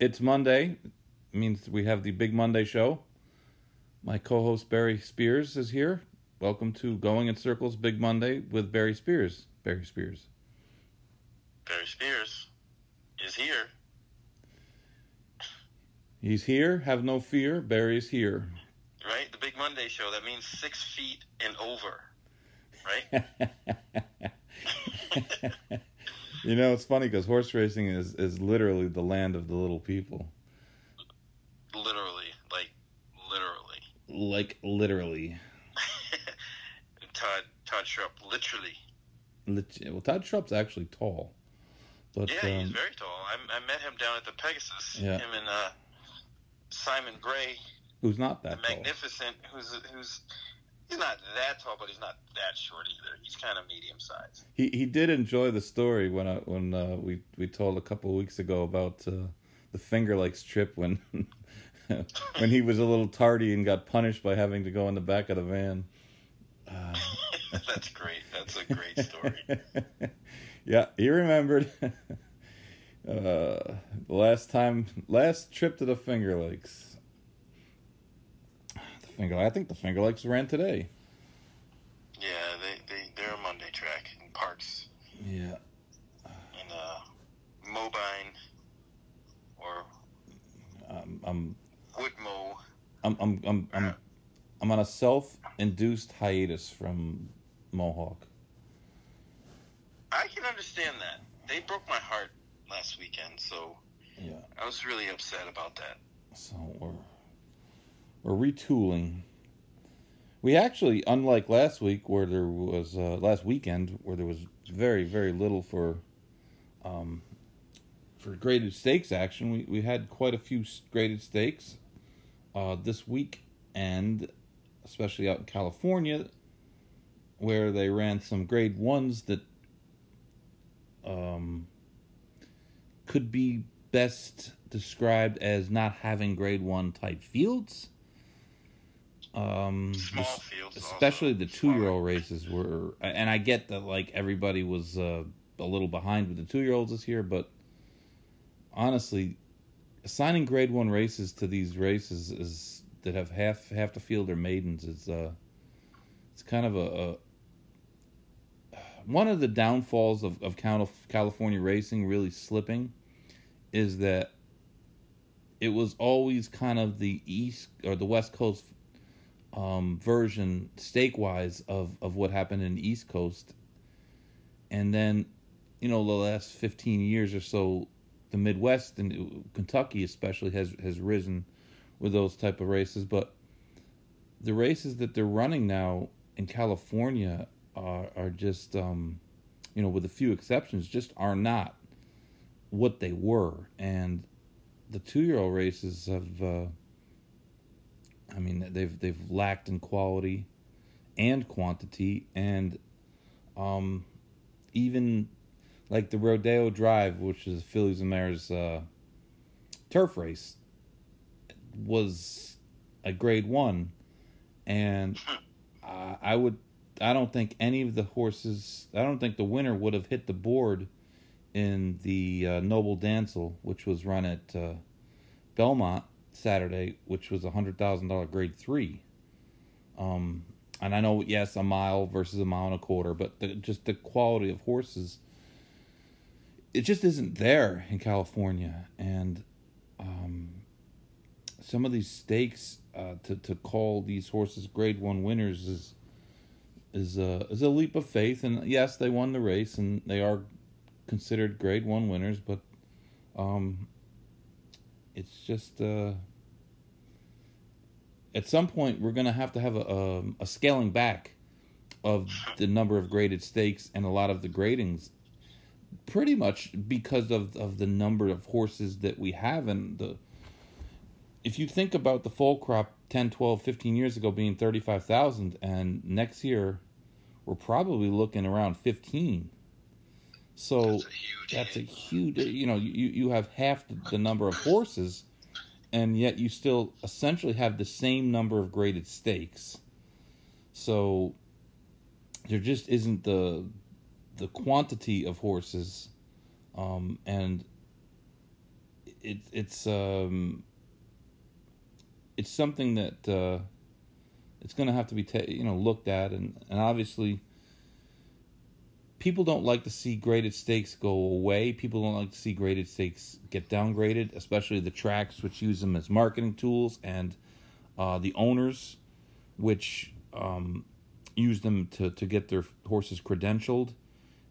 It's Monday. It means we have the Big Monday show. My co host Barry Spears is here. Welcome to Going in Circles Big Monday with Barry Spears. Barry Spears. Barry Spears is here. He's here. Have no fear. Barry's here. Right? The Big Monday show. That means six feet and over. Right? you know, it's funny because horse racing is, is literally the land of the little people. literally. Like, literally. Like, literally. Todd, Todd Schrupp, literally. Lit- Well, Todd Schrupp's actually tall. But, Yeah, he's um, very tall. I, I met him down at the Pegasus. Yeah. Him and uh, Simon Bray, who's not that tall. magnificent, who's who's he's not that tall, but he's not that short either. He's kind of medium sized. He he did enjoy the story when I, when uh, we we told a couple of weeks ago about uh, the Finger Lakes trip when when he was a little tardy and got punished by having to go in the back of the van. Uh, That's great. That's a great story. yeah, he remembered. Uh, the last time, last trip to the Finger Lakes. Finger, I think the Finger Lakes ran today. Yeah, they they they're a Monday track in Parx. Yeah, in uh, Mobine or um, I'm Woodmo. I'm I'm I'm I'm, I'm on a self-induced hiatus from Mohawk. I can understand that. They broke my heart last weekend, so Yeah, I was really upset about that. so we're we're retooling. We actually, unlike last week, where there was uh, last weekend, where there was very very little for um for graded stakes action. We we had quite a few graded stakes uh, this week, and especially out in California, where they ran some grade ones that um, could be best described as not having grade one type fields. Um, Small fields also. especially the two year old Smaller. races were, and I get that like everybody was uh, a little behind with the two year olds this year, but honestly, assigning grade one races to these races is that have half half the field are maidens is uh, it's kind of a, a one of the downfalls of, of Cal- California racing really slipping is that it was always kind of the east or the west coast um, version stake wise of, of what happened in the east coast. And then you know the last 15 years or so the midwest and kentucky especially has has risen with those type of races. But the races that they're running now in california are, are just um, you know with a few exceptions just are not what they were. And the two year old races have uh, I mean they've they've lacked in quality and quantity and um even like the Rodeo Drive, which is fillies and Mares uh, turf race, was a grade one, and uh, I would I don't think any of the horses I don't think the winner would have hit the board in the uh, Noble Damsel, which was run at uh, Belmont Saturday, which was a hundred thousand dollar grade three. Um, and I know, yes, a mile versus a mile and a quarter, but the, just the quality of horses, it just isn't there in California. And um, some of these stakes uh, to to call these horses grade one winners is is a is a leap of faith. And yes, they won the race, and they are considered grade one winners, but um, it's just uh, at some point we're going to have to have a, a, a scaling back of the number of graded stakes and a lot of the gradings pretty much because of of the number of horses that we have and the if you think about the foal crop 10 12 15 years ago being 35,000 and next year we're probably looking around 15 so That's a huge that's a huge you know you you have half the number of horses and yet you still essentially have the same number of graded stakes. So there just isn't the the quantity of horses um and it it's um it's something that uh it's going to have to be ta- you know looked at and and obviously people don't like to see graded stakes go away. People don't like to see graded stakes get downgraded, especially the tracks which use them as marketing tools and uh, the owners which um, use them to, to get their horses credentialed.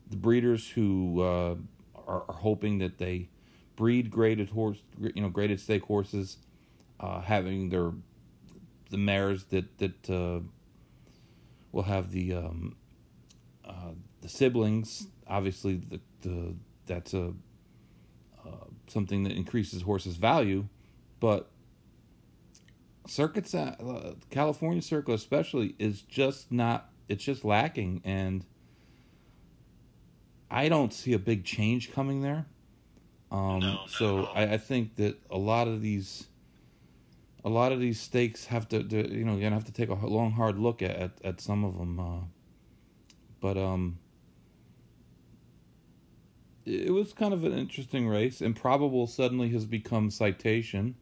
The breeders who uh, are, are hoping that they breed graded horse, you know, graded stake horses, uh, having their the mares that that uh, will have the um, the siblings. Obviously, the the that's a uh, something that increases horses' value, but circuits, uh, California circle especially, is just not. It's just lacking, and I don't see a big change coming there. Um, No, so. I, I think that a lot of these, a lot of these stakes have to, to you know, you're gonna have to take a long, hard look at at, at some of them. Uh, but um, it was kind of an interesting race. Improbable suddenly has become citation.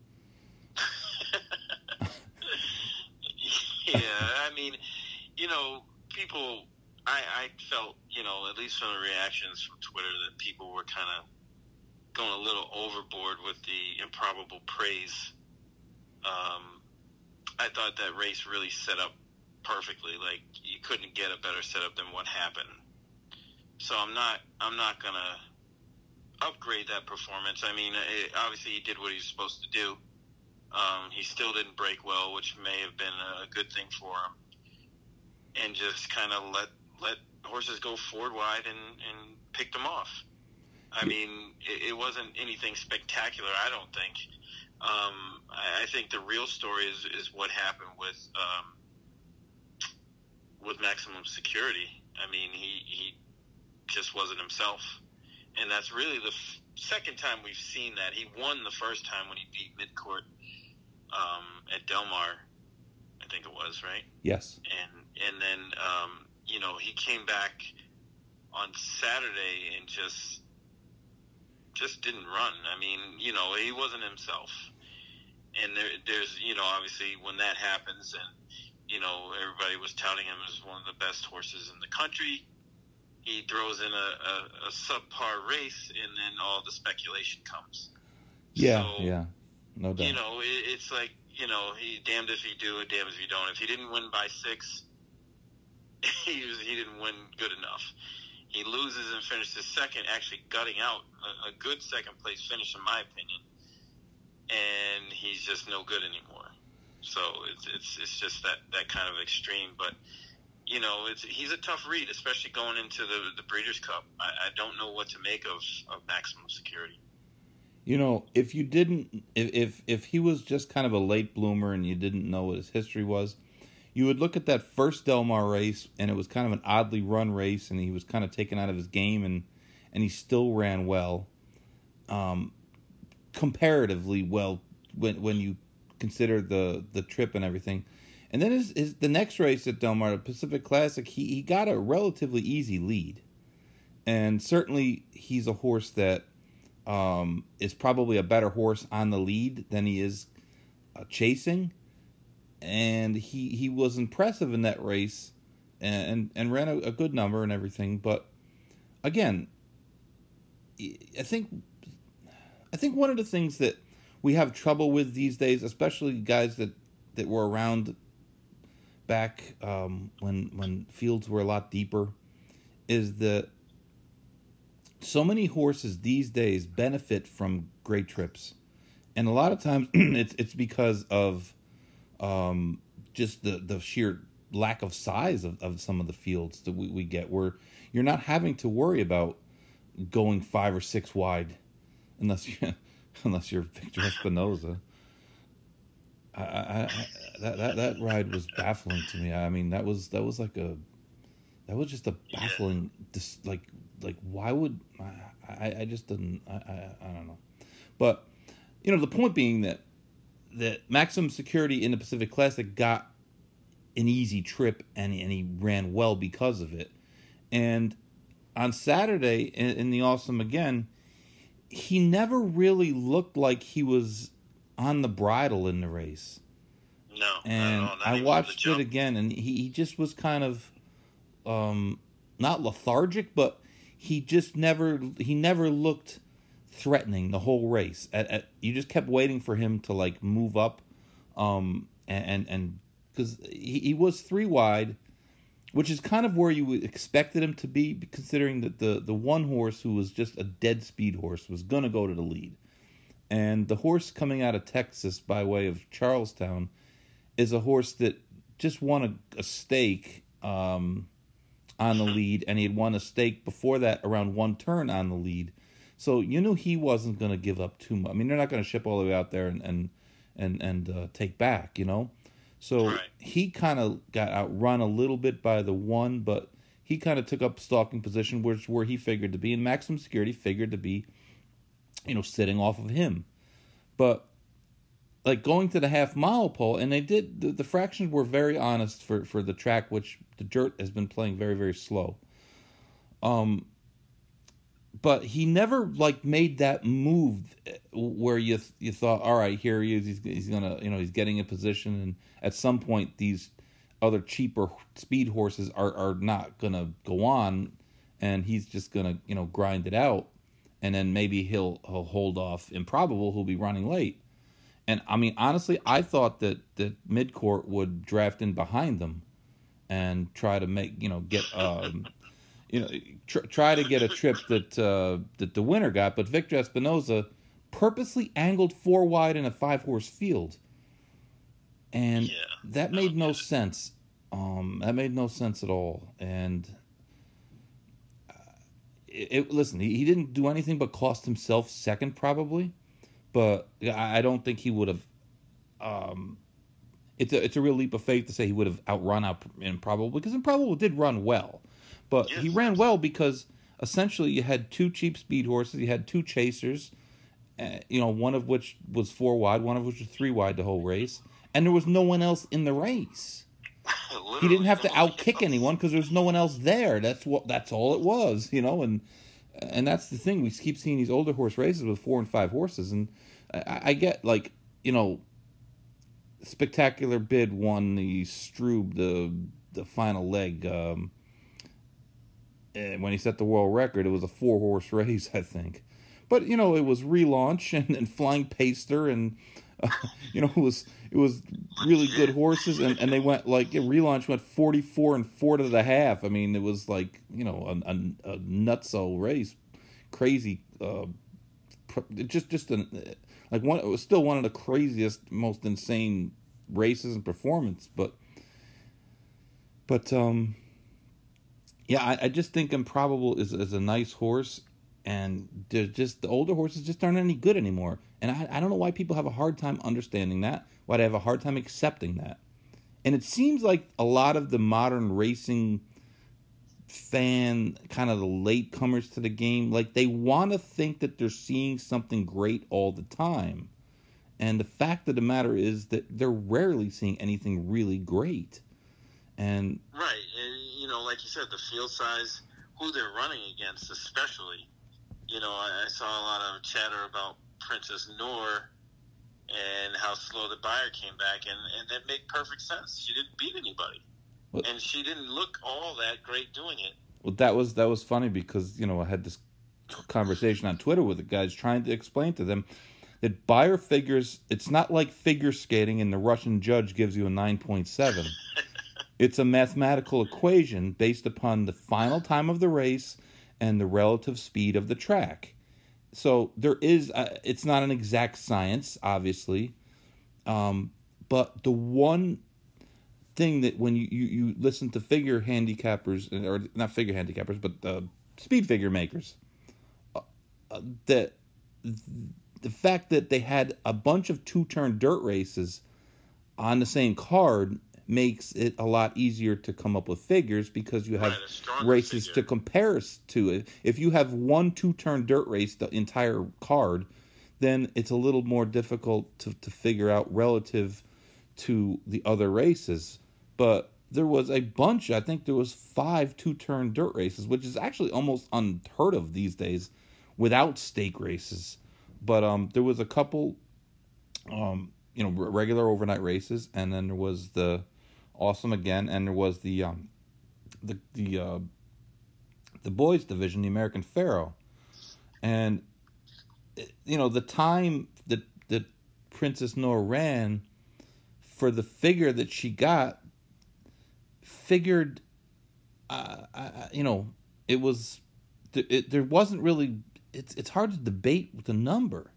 yeah, I mean, you know, people. I, I felt, you know, at least from the reactions from Twitter, that people were kind of going a little overboard with the improbable praise. Um, I thought that race really set up perfectly. Like you couldn't get a better setup than what happened. So I'm not. I'm not gonna upgrade that performance. I mean, it, obviously he did what he was supposed to do. Um, he still didn't break well, which may have been a good thing for him, and just kind of let let horses go forward wide and and pick them off. I mean, it, it wasn't anything spectacular. I don't think. Um, I, I think the real story is is what happened with um, with maximum security. I mean, he he just wasn't himself, and that's really the f- second time we've seen that. He won the first time when he beat midcourt um, at Del Mar, I think it was right, Yes. and and then um, you know he came back on Saturday and just just didn't run. I mean, you know, he wasn't himself. And there, there's, you know, obviously when that happens, and you know, everybody was touting him as one of the best horses in the country. He throws in a, a, a subpar race, and then all the speculation comes. Yeah. So, yeah. No doubt. you know, it, it's like you know, he damned if you do, damned if you don't. If he didn't win by six, he was, he didn't win good enough. He loses and finishes second, actually gutting out a, a good second place finish, in my opinion. And he's just no good anymore. So it's it's it's just that that kind of extreme, but. You know, it's he's a tough read, especially going into the the Breeders' Cup. I, I don't know what to make of, of maximum security. You know, if you didn't, if, if if he was just kind of a late bloomer and you didn't know what his history was, you would look at that first Del Mar race and it was kind of an oddly run race, and he was kind of taken out of his game, and and he still ran well, um, comparatively well when when you consider the the trip and everything. And then his, his the next race at Del Mar, the Pacific Classic, he, he got a relatively easy lead, and certainly he's a horse that um, is probably a better horse on the lead than he is uh, chasing, and he he was impressive in that race, and and, and ran a, a good number and everything. But again, I think I think one of the things that we have trouble with these days, especially guys that that were around back um, when when fields were a lot deeper, is that so many horses these days benefit from great trips, and a lot of times it's it's because of um, just the the sheer lack of size of, of some of the fields that we, we get, where you're not having to worry about going five or six wide, unless you unless you're Victor Espinoza. I, I, I, that that that ride was baffling to me. I mean, that was that was like a that was just a baffling dis, like like why would I I just didn't I, I I don't know. But you know, the point being that that maximum security in the Pacific Classic got an easy trip and and he ran well because of it. And on Saturday in, in the Awesome again, he never really looked like he was on the bridle in the race. No, and I watched it again, and he, he just was kind of, um, not lethargic, but he just never he never looked threatening the whole race. At, at you just kept waiting for him to like move up, um, and and because he, he was three wide, which is kind of where you expected him to be, considering that the the one horse who was just a dead speed horse was gonna go to the lead, and the horse coming out of Texas by way of Charles Town is a horse that just won a, a stake um, on the lead, and he had won a stake before that around one turn on the lead. So you knew he wasn't going to give up too much. I mean, they're not going to ship all the way out there and and and and uh, take back, you know. So Right. he kind of got outrun a little bit by the one, but he kind of took up stalking position, which where he figured to be, and maximum security figured to be, you know, sitting off of him. But like going to the half mile pole, and they did the, the fractions were very honest for for the track, which the dirt has been playing very very slow. Um, but he never like made that move where you you thought, all right, here he is, he's he's gonna you know he's getting a position, and at some point these other cheaper speed horses are are not gonna go on, and he's just gonna you know grind it out, and then maybe he'll he'll hold off improbable who'll be running late. And I mean, honestly, I thought that that midcourt would draft in behind them, and try to make you know get um, you know tr- try to get a trip that uh, that the winner got. But Victor Espinoza purposely angled four wide in a five horse field, and Yeah, that made no sense. Um, that made no sense at all. And uh, it, it listen, he, he didn't do anything but cost himself second, probably. But I don't think he would have. Um, it's a it's a real leap of faith to say he would have outrun out Improbable because Improbable did run well, but he ran well because essentially you had two cheap speed horses, you had two chasers, uh, you know, one of which was four wide, one of which was three wide the whole race, and there was no one else in the race. He didn't have to outkick anyone because there was no one else there. That's what that's all it was, you know, and and that's the thing. We keep seeing these older horse races with four and five horses, and I, I get like you know, spectacular bid won the Strub the the final leg. Um, when he set the world record, it was a four horse race, I think. But you know, it was relaunch and, and flying paster, and uh, you know, it was it was really good horses, and, and they went like yeah, relaunch went forty four and four to the half. I mean, it was like you know a, a, a nutso race, crazy. Uh, just just an like one. It was still one of the craziest, most insane races and performance, but but um yeah, I, I just think Improbable is is a nice horse, and just the older horses just aren't any good anymore. And I, I don't know why people have a hard time understanding that, why they have a hard time accepting that. And it seems like a lot of the modern racing fan, kind of the latecomers to the game, like they want to think that they're seeing something great all the time. And the fact of the matter is that they're rarely seeing anything really great. And Right, and you know, like you said, the field size, who they're running against, especially. You know, I, I saw a lot of chatter about Princess Noor and how slow the Beyer came back, and and that made perfect sense. She didn't beat anybody, Well- and she didn't look all that great doing it. Well, that was that was funny because you know I had this conversation on Twitter with the guys trying to explain to them that Beyer figures. It's not like figure skating and the Russian judge gives you a nine point seven. It's a mathematical equation based upon the final time of the race and the relative speed of the track. So there is, uh, it's not an exact science, obviously, um, but the one thing that when you, you, you listen to figure handicappers or not figure handicappers but uh, speed figure makers uh, that the fact that they had a bunch of two turn dirt races on the same card makes it a lot easier to come up with figures because you have Right, races stronger to compare to it. If you have one two turn dirt race the entire card, then it's a little more difficult to, to figure out relative to the other races. But there was a bunch, I think there was five two turn dirt races, which is actually almost unheard of these days without stake races. But um there was a couple um you know regular overnight races and then there was the awesome again and there was the um the the uh the boys division the American Pharoah. And you know the time that that Princess Noor ran for the figure that she got figured uh, I, you know it was it, there wasn't really it's it's hard to debate with the number.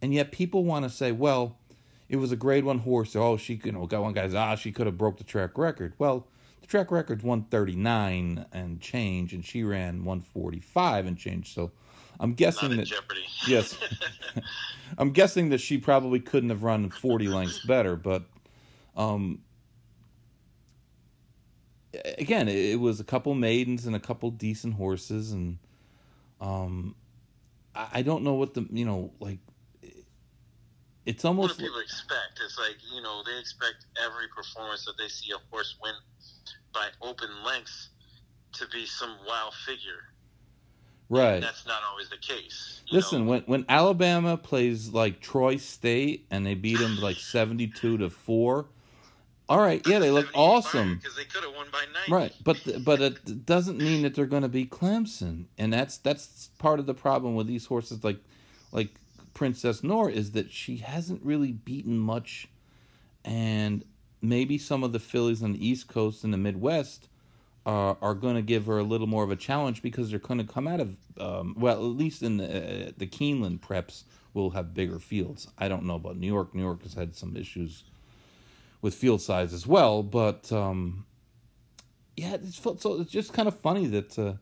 And yet people want to say well it was a grade one horse. Oh she you know got one guy's ah she could have broke the track record. Well the track record's 139 and change and she ran 145 and change. So i'm guessing that jeopardy. yes. I'm guessing that she probably couldn't have run 40 lengths better but um again it, it was a couple maidens and a couple decent horses and um I don't know what the you know like it's almost what do people expect? It's like you know they expect every performance that they see a horse win by open lengths to be some wow figure. right That's not always the case. Listen, know? when when Alabama plays like Troy State and they beat them like seventy two to four, all right, yeah, they look awesome, because they could have won by nine. right? But but it doesn't mean that they're going to be Clemson, and that's that's part of the problem with these horses like like Princess Noor is that she hasn't really beaten much, and maybe some of the fillies on the East Coast and the Midwest are are going to give her a little more of a challenge because they're going to come out of um, well, at least in the uh, the Keeneland preps will have bigger fields. I don't know about New York. New York has had some issues with field size as well, but um, yeah, it's so it's just kind of funny that uh,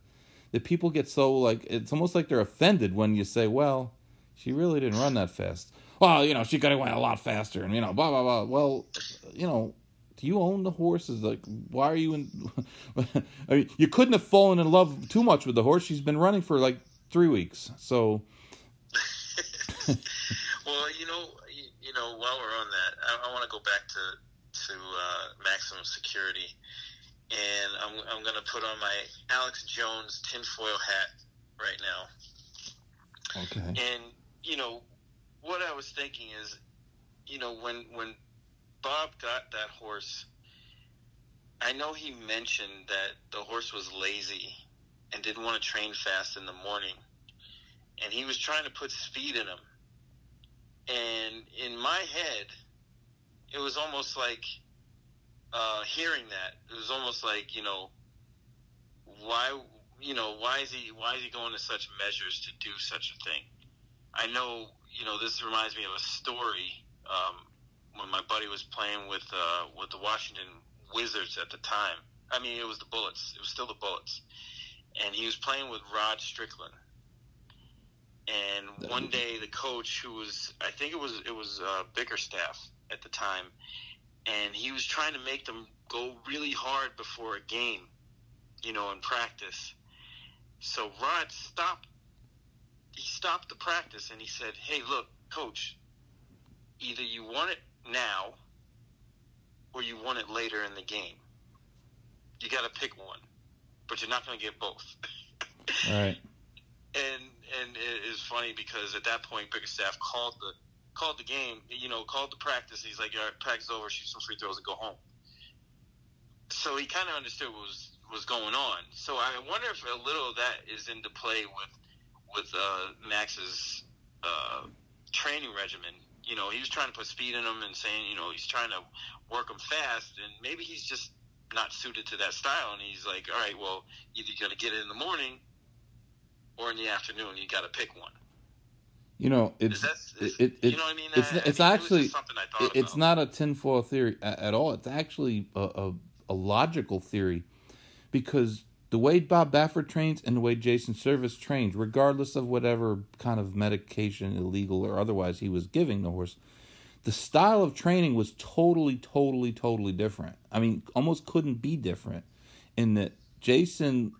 that people get so like it's almost like they're offended when you say, well, she really didn't run that fast. Well, you know, she could have went a lot faster, and you know, blah blah blah. Well, you know, do you own the horses? Like, why are you in? I mean, you couldn't have fallen in love too much with the horse. She's been running for like three weeks, so Well, you know, you, you know, while we're on that, I, I want to go back to to uh, maximum security, and I'm I'm going to put on my Alex Jones tinfoil hat right now. okay. And you know, what I was thinking is, you know, when when Bob got that horse, I know he mentioned that the horse was lazy and didn't want to train fast in the morning, and he was trying to put speed in him. And in my head, it was almost like uh, hearing that. It was almost like you know, why you know why is he why is he going to such measures to do such a thing? I know, you know, this reminds me of a story um, when my buddy was playing with uh, with the Washington Wizards at the time. I mean, it was the Bullets. It was still the Bullets, and he was playing with Rod Strickland. And one day, the coach, who was, I think it was it was uh, Bickerstaff at the time, and he was trying to make them go really hard before a game, you know, in practice. So Rod stopped stopped the practice and he said, "Hey, look, coach, either you want it now or you want it later in the game. You got to pick one, but you're not going to get both." All right. and and it is funny because at that point, Bickerstaff called the called the game. You know, called the practice. He's like, "All right, practice over. Shoot some free throws and go home." So he kind of understood what was was going on. So I wonder if a little of that is into play with with uh, Max's uh, training regimen. You know, he was trying to put speed in him and saying, you know, he's trying to work him fast, and maybe he's just not suited to that style. And he's like, all right, well, either you're going to get it in the morning or in the afternoon. You got to pick one. You know, it's that, is, it, it, you know what I mean? it's I- I mean, actually just something I it- it's not a tinfoil theory a- at all. It's actually a, a, a logical theory because the way Bob Baffert trains and the way Jason Servis trains, regardless of whatever kind of medication, illegal or otherwise, he was giving the horse, the style of training was totally, totally, totally different. I mean, almost couldn't be different in that Jason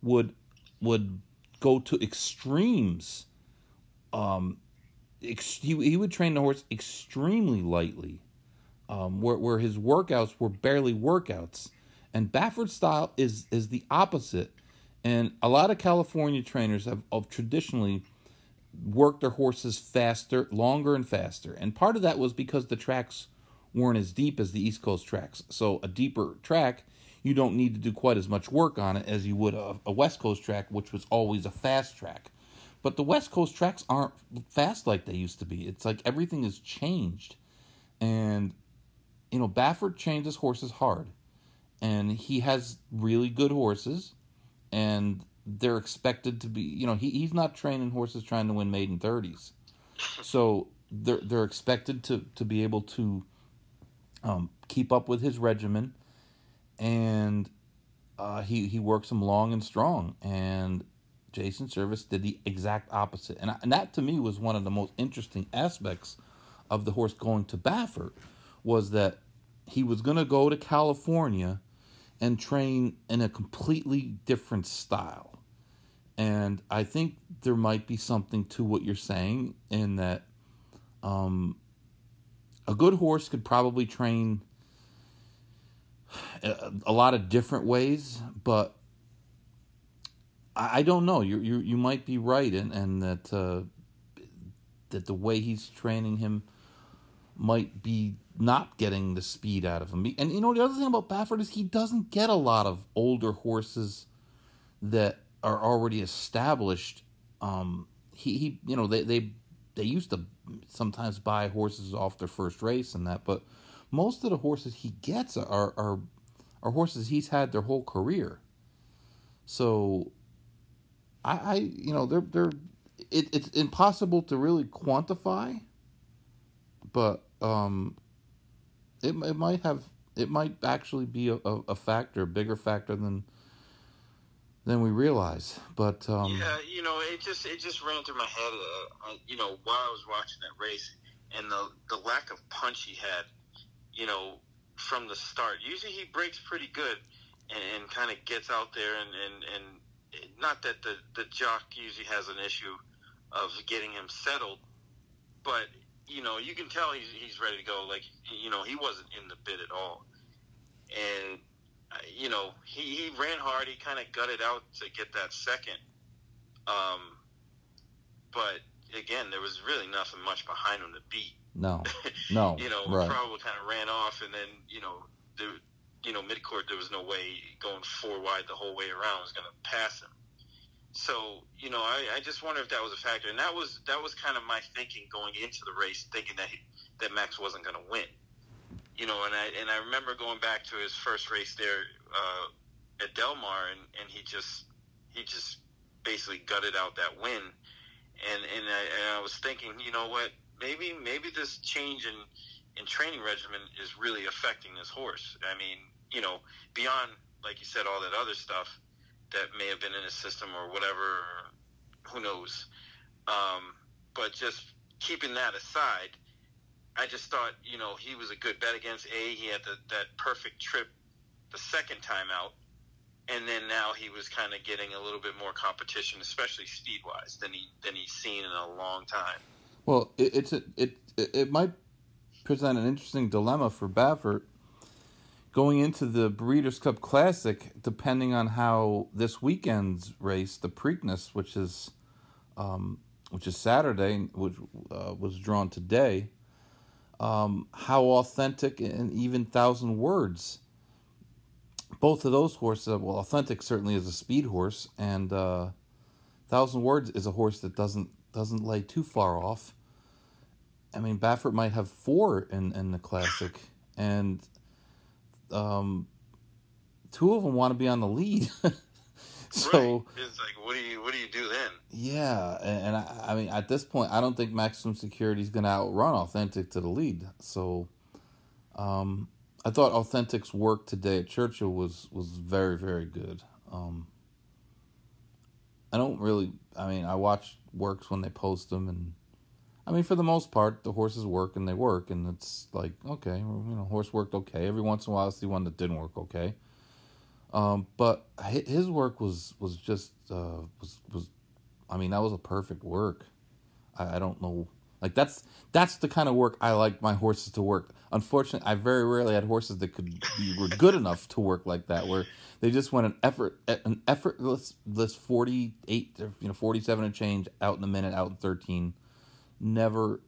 would would go to extremes. Um, ex- he, he would train the horse extremely lightly, um, where where his workouts were barely workouts, and Baffert's style is is the opposite. And a lot of California trainers have, have traditionally worked their horses faster, longer and faster. And part of that was because the tracks weren't as deep as the East Coast tracks. So a deeper track, you don't need to do quite as much work on it as you would a, a West Coast track, which was always a fast track. But the West Coast tracks aren't fast like they used to be. It's like everything has changed. And, you know, Baffert trains his horses hard. And he has really good horses. And they're expected to be, you know, he, he's not training horses trying to win maiden 30s. So they're, they're expected to, to be able to um, keep up with his regimen. And uh, he, he works them long and strong. And Jason Servis did the exact opposite. And, I, and that to me was one of the most interesting aspects of the horse going to Baffert was that he was going to go to California and train in a completely different style. And I think there might be something to what you're saying in that um, a good horse could probably train a, a lot of different ways, but I, I don't know. You you you might be right, and and that uh, that the way he's training him might be not getting the speed out of him. And you know the other thing about Baffert is he doesn't get a lot of older horses that are already established. Um, he he you know they they they used to sometimes buy horses off their first race and that, but most of the horses he gets are are are horses he's had their whole career. So I, I you know they're they're it, it's impossible to really quantify, but um, it it might have it might actually be a, a, factor, a bigger factor than than we realize. But um, yeah, you know, it just it just ran through my head, uh, uh, you know, while I was watching that race, and the the lack of punch he had, you know, from the start. Usually he breaks pretty good, and, and kind of gets out there and and and not that the the jock usually has an issue of getting him settled, but you know you can tell he's he's ready to go. Like you know he wasn't in the bit at all, and uh, you know he, he ran hard. He kind of gutted out to get that second, um, but again there was really nothing much behind him to beat. No, no, you know right. probably kind of ran off, and then you know the you know, midcourt, there was no way going four wide the whole way around was going to pass him. So, you know, I, I just wonder if that was a factor, and that was that was kind of my thinking going into the race, thinking that he, that Max wasn't going to win. You know, and I and I remember going back to his first race there uh, at Del Mar, and, and he just he just basically gutted out that win, and and I, and I was thinking, you know what, maybe maybe this change in in training regimen is really affecting this horse. I mean, you know, beyond like you said, all that other stuff that may have been in his system or whatever, who knows. Um, but just keeping that aside, I just thought, you know, he was a good bet against A. He had the, that perfect trip the second time out, and then now he was kind of getting a little bit more competition, especially speed wise, than he than he's seen in a long time. Well, it, it's a, it it might present an interesting dilemma for Baffert going into the Breeders' Cup Classic, depending on how this weekend's race, the Preakness, which is um, which is Saturday, which uh, was drawn today, um, how authentic and even thousand words. Both of those horses, well, authentic certainly is a speed horse, and uh, thousand words is a horse that doesn't doesn't lay too far off. I mean, Baffert might have four in in the classic, and um, two of them want to be on the lead. so right. it's like, what do you what do you do then? Yeah, and, and I, I, mean, at this point, I don't think Maximum Security is going to outrun Authentic to the lead. So, um, I thought Authentic's work today at Churchill was was very very good. Um, I don't really. I mean, I watch works when they post them, and I mean, for the most part, the horses work and they work, and it's like okay, you know, horse worked okay. Every once in a while, I see one that didn't work okay. Um, but his work was was just uh, was was, I mean, that was a perfect work. I, I don't know, like that's that's the kind of work I like my horses to work. Unfortunately, I very rarely had horses that could be were good enough to work like that, where they just went an effort an effortless this forty eight you know forty seven and change out in a minute, out in thirteen, never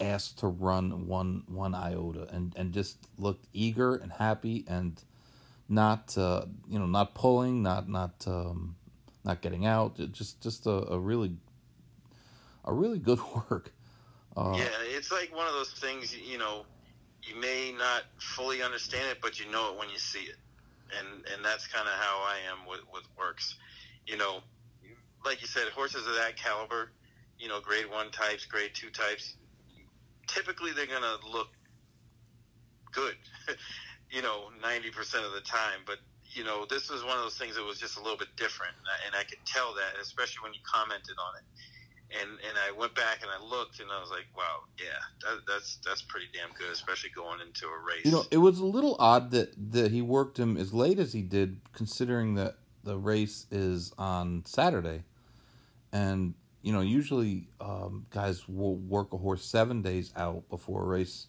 asked to run one one iota, and and just looked eager and happy and not uh, you know not pulling, not not um, not getting out. Just just a, a really a really good work. Uh, yeah, it's like one of those things. You know, you may not fully understand it, but you know it when you see it, and and that's kind of how I am with with works. You know, like you said, horses of that caliber, you know, grade one types, grade two types, typically they're gonna look good. you know, 90% of the time. But, you know, this was one of those things that was just a little bit different. And I, and I could tell that, especially when you commented on it. And, and I went back and I looked and I was like, wow, yeah, that, that's that's pretty damn good, especially going into a race. You know, it was a little odd that, that he worked him as late as he did, considering that the race is on Saturday. And, you know, usually um, guys will work a horse seven days out before a race.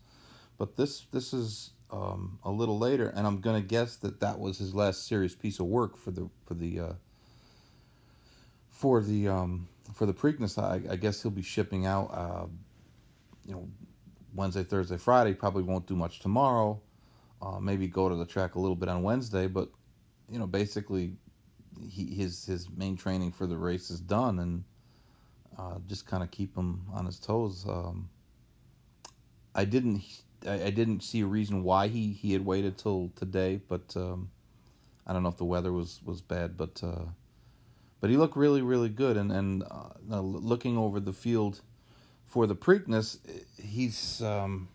But this this is um, a little later, and I'm gonna guess that that was his last serious piece of work for the for the uh, for the um, for the Preakness. I, I, guess he'll be shipping out, uh, you know, Wednesday, Thursday, Friday. Probably won't do much tomorrow. Uh, maybe go to the track a little bit on Wednesday, but you know, basically, he, his his main training for the race is done, and uh, just kind of keep him on his toes. Um, I didn't I, didn't see a reason why he, he had waited till today, but um, I don't know if the weather was, was bad, but uh, but he looked really really good. And and uh, looking over the field for the Preakness, he's um,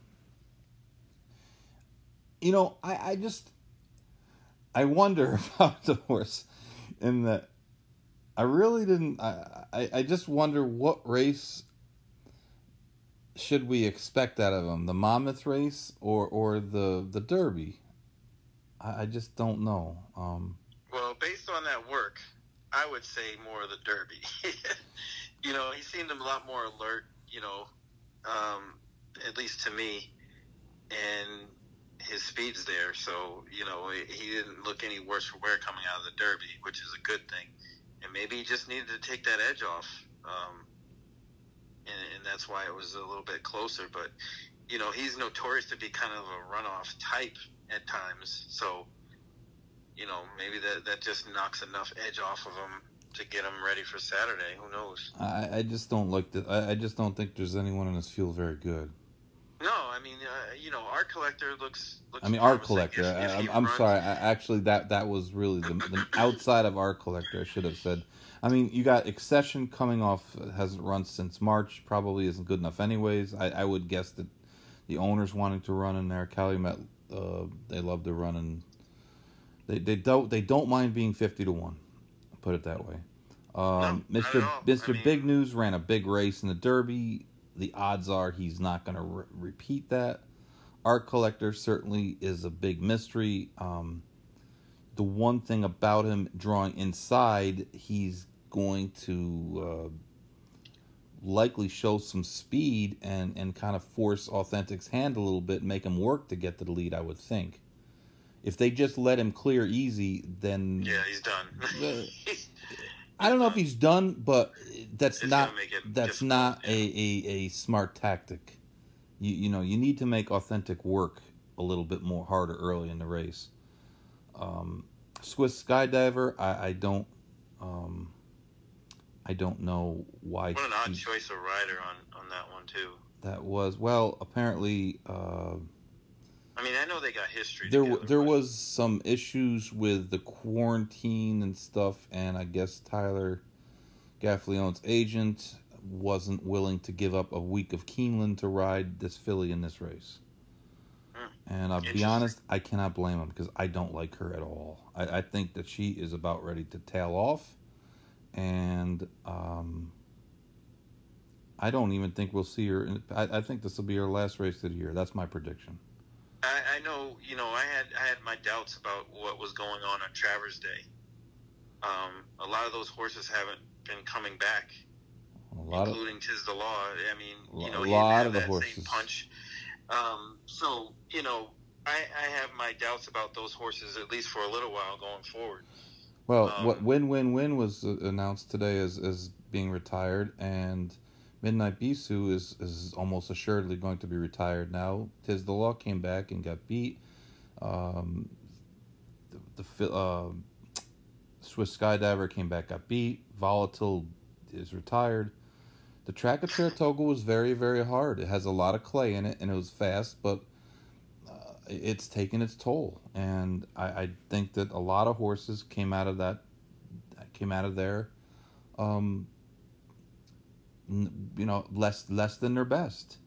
you know I I just I wonder about the horse in that I really didn't I, I I just wonder what race should we expect out of him? The Monmouth race or or the the Derby? I, I just don't know. Um, well, based on that work, I would say more of the Derby. you know, he seemed a lot more alert. You know, um, at least to me, and his speed's there. So you know, he didn't look any worse for wear coming out of the Derby, which is a good thing. And maybe he just needed to take that edge off. Um, and, and that's why it was a little bit closer. But you know, he's notorious to be kind of a runoff type at times. So you know, maybe that that just knocks enough edge off of him to get him ready for Saturday. Who knows? I, I just don't like that. I, I just don't think there's anyone in this field very good. No, I mean, uh, you know, Art Collector looks. looks I mean, Art Collector. If, if I, am sorry. I, actually, that that was really the, the outside of Art Collector. I should have said I mean, you got Excession coming off, hasn't run since March, probably isn't good enough anyways. I, I would guess that the owners wanting to run in there, Calumet, uh, they love to run and they, they don't they don't mind being fifty to one, put it that way. Um, no, Mr. Mr. I mean, Big News ran a big race in the Derby. The odds are he's not going to re- repeat that. Art Collector certainly is a big mystery. Um, the one thing about him drawing inside, he's going to uh, likely show some speed and, and kind of force Authentic's hand a little bit and make him work to get to the lead, I would think. If they just let him clear easy, then. Yeah, he's done. I don't know if he's done, but that's it's not that's not a, a, a smart tactic. You you know you need to make authentic work a little bit more harder early in the race. Um, Swiss Skydiver, I, I don't, um, I don't know why. What an odd choice of rider on on that one too. That was well, apparently. Uh, I mean, I know they got history. There, together, there but... was some issues with the quarantine and stuff, and I guess Tyler Gaffalione's agent wasn't willing to give up a week of Keeneland to ride this filly in this race. And I'll be honest, I cannot blame him because I don't like her at all. I, I, think that she is about ready to tail off, and um, I don't even think we'll see her. In, I, I think this will be her last race of the year. That's my prediction. I, I know, you know, I had I had my doubts about what was going on on Travers Day. Um, a lot of those horses haven't been coming back, A lot of including Tiz the Law. I mean, you know, he lot of the have that same horses. punch. Um, so, you know, I, I have my doubts about those horses at least for a little while going forward. well, um, what win win win was announced today as as being retired, and Midnight Bisou is is almost assuredly going to be retired now. Tiz the Law came back and got beat. Um, the the uh, Swiss Skydiver came back, got beat. Volatile is retired. The track at Saratoga was very, very hard. It has a lot of clay in it, and it was fast, but uh, it's taken its toll. And I, I think that a lot of horses came out of that, came out of there, um, you know, less less than their best.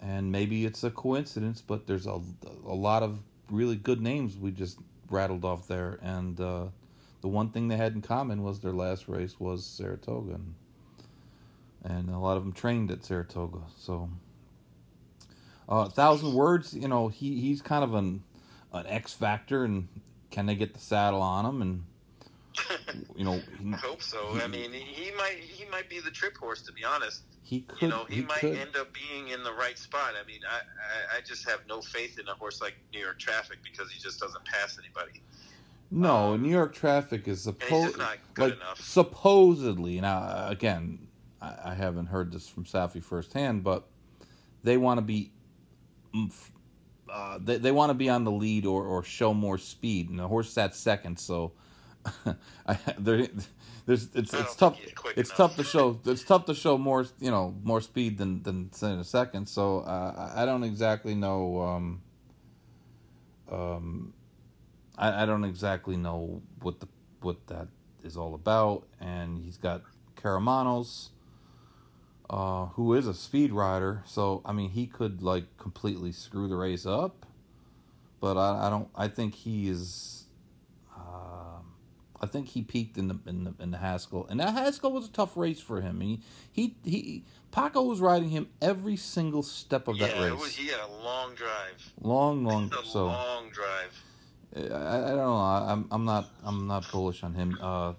And maybe it's a coincidence, but there's a a lot of really good names we just rattled off there, and uh, the one thing they had in common was their last race was Saratoga, and, and a lot of them trained at Saratoga. So, uh, a thousand words, you know, he he's kind of an an X factor, and can they get the saddle on him? And you know, he, I hope so. I mean, he, he might he might be the trip horse to be honest. he could, you know, he, might could. end up being in the right spot. I mean, I, I, I just have no faith in a horse like New York Traffic because he just doesn't pass anybody. No, Um, New York traffic is supposed just not good like enough. supposedly. Now, again, I, I haven't heard this from Saffie firsthand, but they want to be, mm, uh, they they want to be on the lead or or show more speed, and the horse sat second, so. I, there, there's it's it's tough. It's enough. tough to show. It's tough to show more. You know, more speed than than in a second. So uh, I I don't exactly know. Um, um, I, I don't exactly know what the what that is all about. And he's got Karamanos, uh, who is a speed rider. So I mean, he could like completely screw the race up. But I, I don't. I think he is. I think he peaked in the in the in the Haskell, and that Haskell was a tough race for him. He he he. Paco was riding him every single step of that yeah, race. it was, he had a long drive. long, long. A So long drive. I, I don't know. I- I'm I'm not I'm not bullish on him. Uh,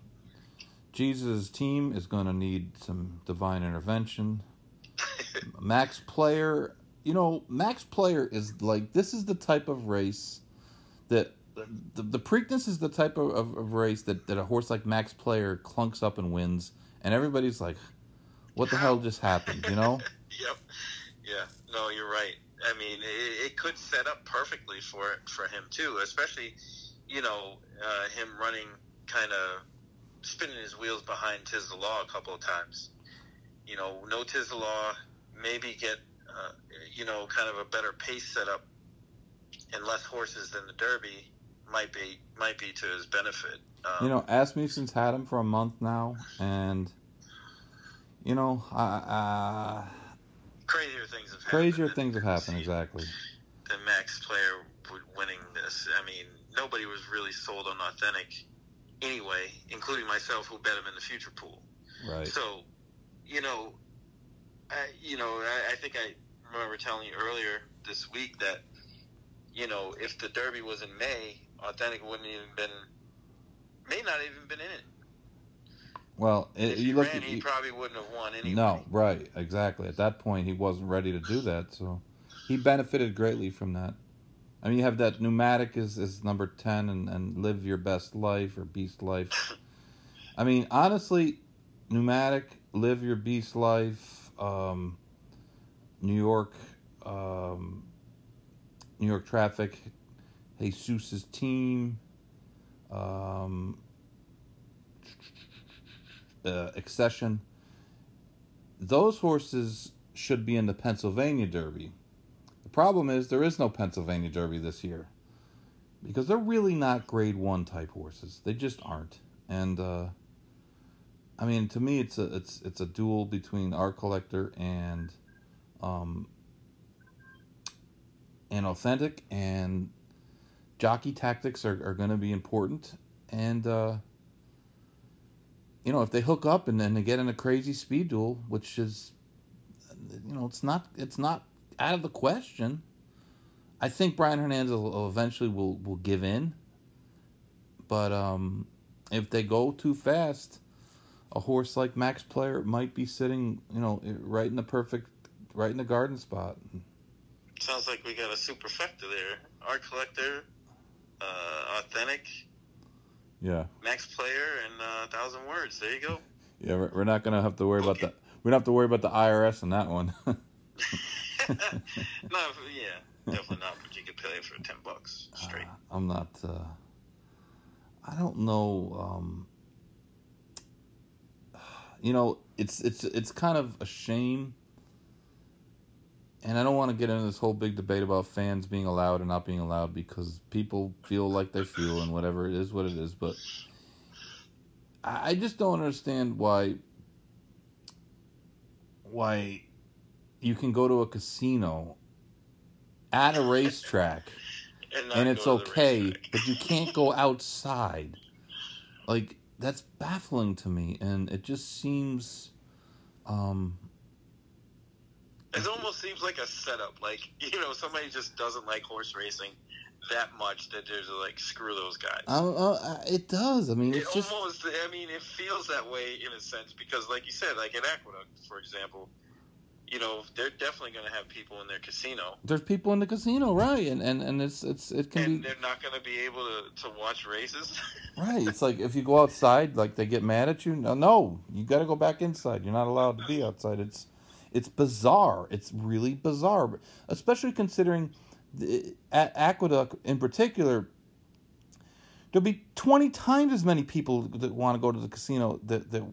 Jesus' team is going to need some divine intervention. Max Player, you know, Max Player is like this is the type of race that the, the Preakness is the type of, of, of race that, that a horse like Max Player clunks up and wins, and everybody's like, "What the hell just happened?" You know? Yep. Yeah. No, you're right. I mean, it, it could set up perfectly for for him too, especially you know uh, him running kind of spinning his wheels behind Tiz the Law a couple of times. You know, no Law, maybe get uh, you know kind of a better pace setup and less horses than the Derby might be might be to his benefit. Um, You know, Asmussen's had him for a month now, and you know, I, I, crazier things have happened. crazier than- things have happened. Exactly. The Max Player winning this. I mean, nobody was really sold on authentic anyway, including myself, who bet him in the future pool. Right. So, you know, I, you know, I, I think I remember telling you earlier this week that, you know, if the Derby was in May, authentic wouldn't even been, may not even been in it. Well, it, If you he look ran, he you, probably wouldn't have won anyway. no, right, exactly. At that point, he wasn't ready to do that, so he benefited greatly from that. I mean, you have that pneumatic is, is number ten, and, and live your best life or beast life. I mean, honestly, pneumatic, live your beast life, um, New York, um, New York traffic, Jesus's team, um, uh, Excession. Those horses should be in the Pennsylvania Derby. The problem is there is no Pennsylvania Derby this year because they're really not Grade One type horses. They just aren't. And uh, I mean, to me, it's a it's it's a duel between Art Collector and um, and authentic and jockey tactics are, are going to be important and uh, you know, if they hook up and then they get in a crazy speed duel, which is, you know, it's not it's not out of the question. I think Brian Hernandez will eventually will will give in, but um, if they go too fast, a horse like Max Player might be sitting, you know, right in the perfect, right in the garden spot. Sounds like we got a superfecta there. Art collector, uh, authentic. Yeah. Max Player and uh, Thousand Words. There you go. Yeah, we're, we're not gonna have to worry okay. about that. We don't have to worry about the IRS on that one. no, yeah, definitely not. But you could pay for ten bucks straight. Uh, I'm not. Uh, I don't know. Um, you know, it's it's it's kind of a shame and I don't want to get into this whole big debate about fans being allowed or not being allowed because people feel like they feel and whatever it is what it is but I just don't understand why why you can go to a casino at a racetrack and, and it's okay but you can't go outside. Like that's baffling to me and it just seems um it almost seems like a setup. Like you know, somebody just doesn't like horse racing that much that there's like screw those guys. Uh, uh, it does. I mean, it's it just almost. I mean, it feels that way in a sense because, like you said, like in Aqueduct, for example, you know, they're definitely going to have people in their casino. There's people in the casino, right? And and, and it's it's it can and be. they're not going to be able to, to watch races. right. It's like if you go outside, like they get mad at you. No, no, you got to go back inside. You're not allowed to be outside. It's it's bizarre. It's really bizarre, especially considering the, at Aqueduct in particular. There'll be twenty times as many people that want to go to the casino that that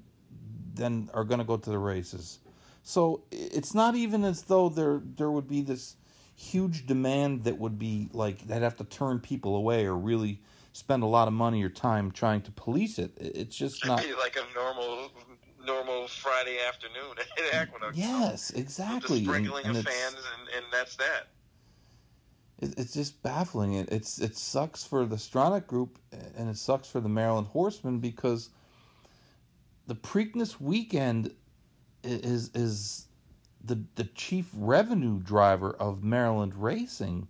than are going to go to the races. So it's not even as though there there would be this huge demand that would be like they'd have to turn people away or really spend a lot of money or time trying to police it. It's just not like a normal normal Friday afternoon at Aqueduct. Yes, exactly. Just sprinkling and, and of fans, and, and that's that. It, it's just baffling. It it's it sucks for the Stronach group, and it sucks for the Maryland Horsemen because the Preakness weekend is is the the chief revenue driver of Maryland racing.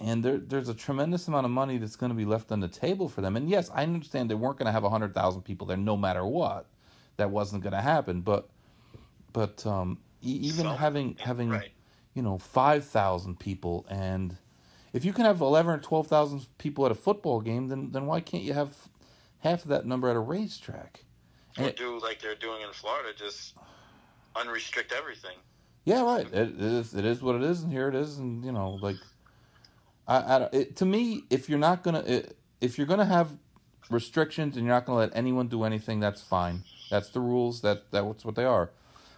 And there, there's a tremendous amount of money that's going to be left on the table for them. And yes, I understand they weren't going to have 100,000 people there no matter what that wasn't going to happen. But but um, even so, having having right. you know five thousand people and if you can have eleven or twelve thousand people at a football game, then then why can't you have half of that number at a racetrack? And or do like they're doing in Florida, just unrestrict everything. Yeah, right. It, it is. It is what it is, and here it is, and you know, like, I, I it, to me, if you're not gonna, it, if you're gonna have restrictions and you're not gonna let anyone do anything, that's fine. That's the rules. That that's what they are.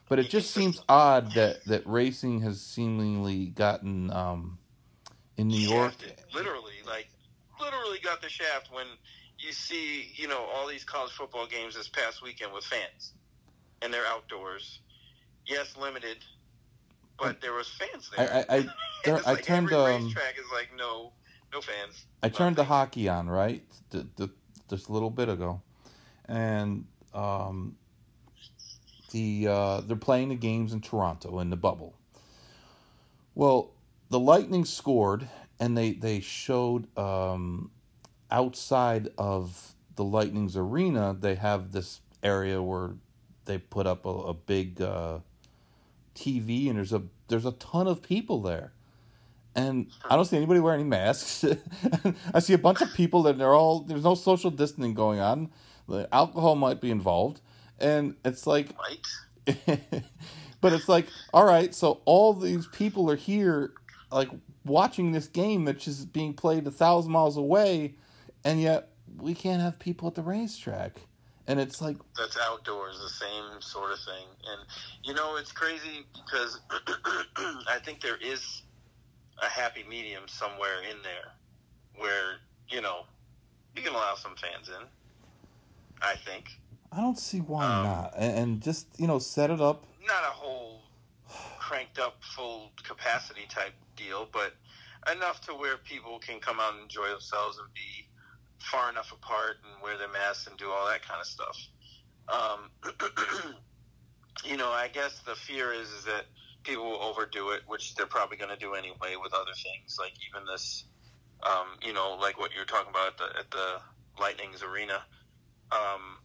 But it just seems odd that that racing has seemingly gotten um, in New York. Literally, like literally got the shaft when you see you know all these college football games this past weekend with fans, and they're outdoors. Yes, limited, but there was fans there. I I, I, there, I like turned every um, racetrack is like no no fans. I turned the hockey on right the, the, just a little bit ago, and um, the uh, they're playing the games in Toronto in the bubble. Well, the Lightning scored, and they they showed um, outside of the Lightning's arena. They have this area where they put up a, a big uh, TV, and there's a there's a ton of people there. And I don't see anybody wearing any masks. I see a bunch of people that they're all there's no social distancing going on. The alcohol might be involved, and it's like, but it's like, all right, so all these people are here, like watching this game that's just being played a thousand miles away, and yet we can't have people at the racetrack. And it's like that's outdoors, the same sort of thing. And you know, it's crazy because I think there is a happy medium somewhere in there where you know you can allow some fans in. I think. I don't see why um, not, and, just you know set it up. Not a whole cranked up full capacity type deal, but enough to where people can come out and enjoy themselves and be far enough apart and wear their masks and do all that kind of stuff. Um, you know, I guess the fear is, is that people will overdo it, which they're probably going to do anyway with other things, like even this, um, you know, like what you're talking about at the, at the Lightning's arena. Um,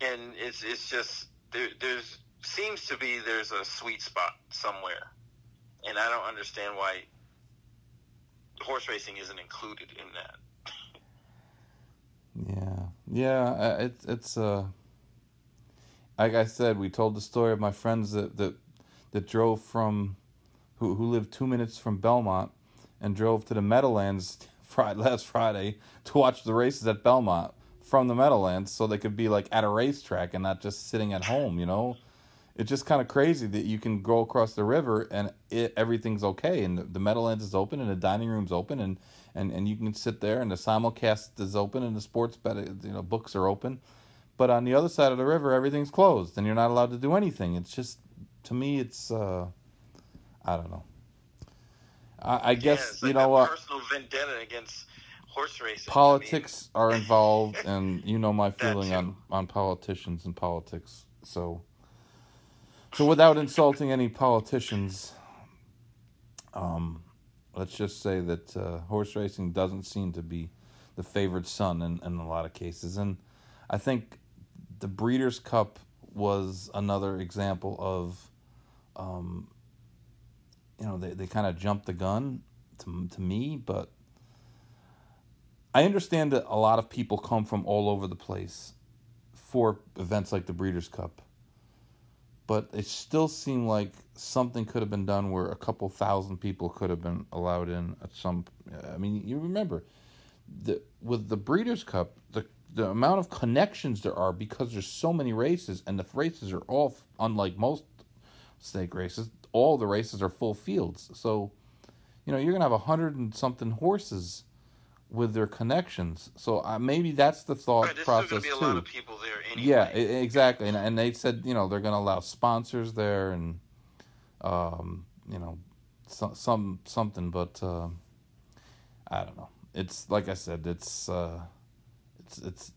and it's it's just there, there's seems to be there's a sweet spot somewhere, and I don't understand why horse racing isn't included in that. yeah. yeah, It's it's uh. Like I said, we told the story of my friends that that that drove from, who who lived two minutes from Belmont, and drove to the Meadowlands Friday, last Friday to watch the races at Belmont from the Meadowlands, so they could be like at a racetrack and not just sitting at home. You know, it's just kind of crazy that you can go across the river and it, everything's okay, and the, the Meadowlands is open and the dining room's open and. And, and you can sit there and the simulcast is open and the sports bet you know books are open but on the other side of the river everything's closed and you're not allowed to do anything. It's just to me it's uh i don't know. I, I Yeah, guess it's you know what? Personal vendetta against horse racing. I politics are involved and you know my feeling on on politicians and politics. So so without insulting any politicians um let's just say that uh, horse racing doesn't seem to be the favored son in, in a lot of cases. And i think the breeders cup was another example of um you know they, they kind of jumped the gun to, to me but I understand that a lot of people come from all over the place for events like the Breeders' Cup, but it still seemed like something could have been done where a couple thousand people could have been allowed in at some. I mean, you remember the with the Breeders' Cup, the the amount of connections there are because there's so many races, and the races are all unlike most stake races. All the races are full fields, so you know you're gonna have a hundred and something horses with their connections. So uh, maybe that's the thought Right, process going to be a too. lot of people there anyway. Yeah, e- exactly. And, and they said, you know, they're going to allow sponsors there and, um, you know, some, some something. But uh, I don't know. It's like I said. It's uh, it's it's.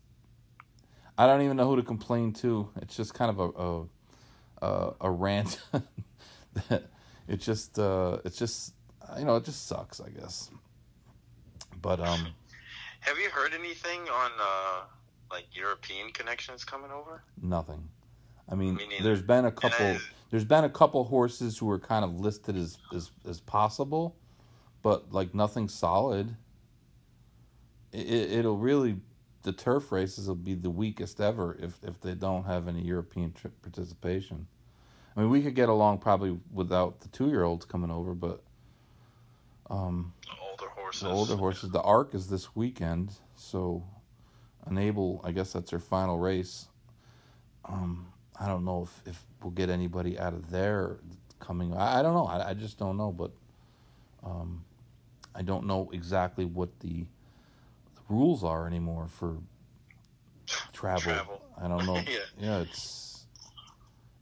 I don't even know who to complain to. It's just kind of a a a, rant. that it just uh, it's just you know it just sucks. I guess. But um. Have you heard anything on uh, like European connections coming over? Nothing. I mean, Me there's been a couple. I- There's been a couple horses who were kind of listed as as, as possible, but like nothing solid. It, it'll really, the turf races will be the weakest ever if if they don't have any European tri- participation. I mean, we could get along probably without the two year olds coming over, but um, The older horses. the older horses. The Arc is this weekend, so Enable, I guess that's their final race. Um, I don't know if, if we'll get anybody out of there coming. I, I don't know. I, I just don't know, but um, I don't know exactly what the rules are anymore for travel. Travel. I don't know. Yeah. yeah, it's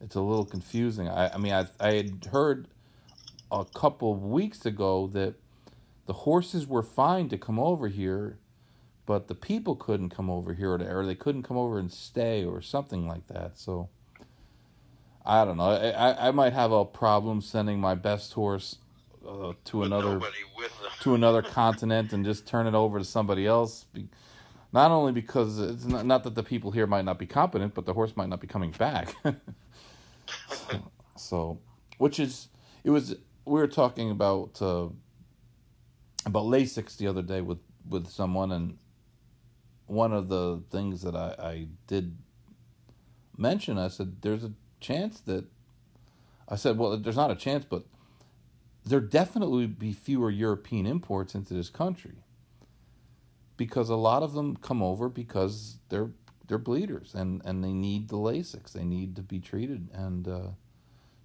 it's a little confusing. I, I mean, I I had heard a couple of weeks ago that the horses were fine to come over here, but the people couldn't come over here, or, or they couldn't come over and stay, or something like that. So I don't know. I I, I might have a problem sending my best horse uh, to With another nobody with them. To another continent and just turn it over to somebody else. Not only because it's not, not that the people here might not be competent, but the horse might not be coming back. so, which is it was we were talking about uh, about Lasix the other day with with someone, and one of the things that I, I did mention, I said, "There's a chance that." I said, "Well, there's not a chance, but there definitely be fewer European imports into this country because a lot of them come over because they're they're bleeders and, and they need the Lasix. They need to be treated, and uh,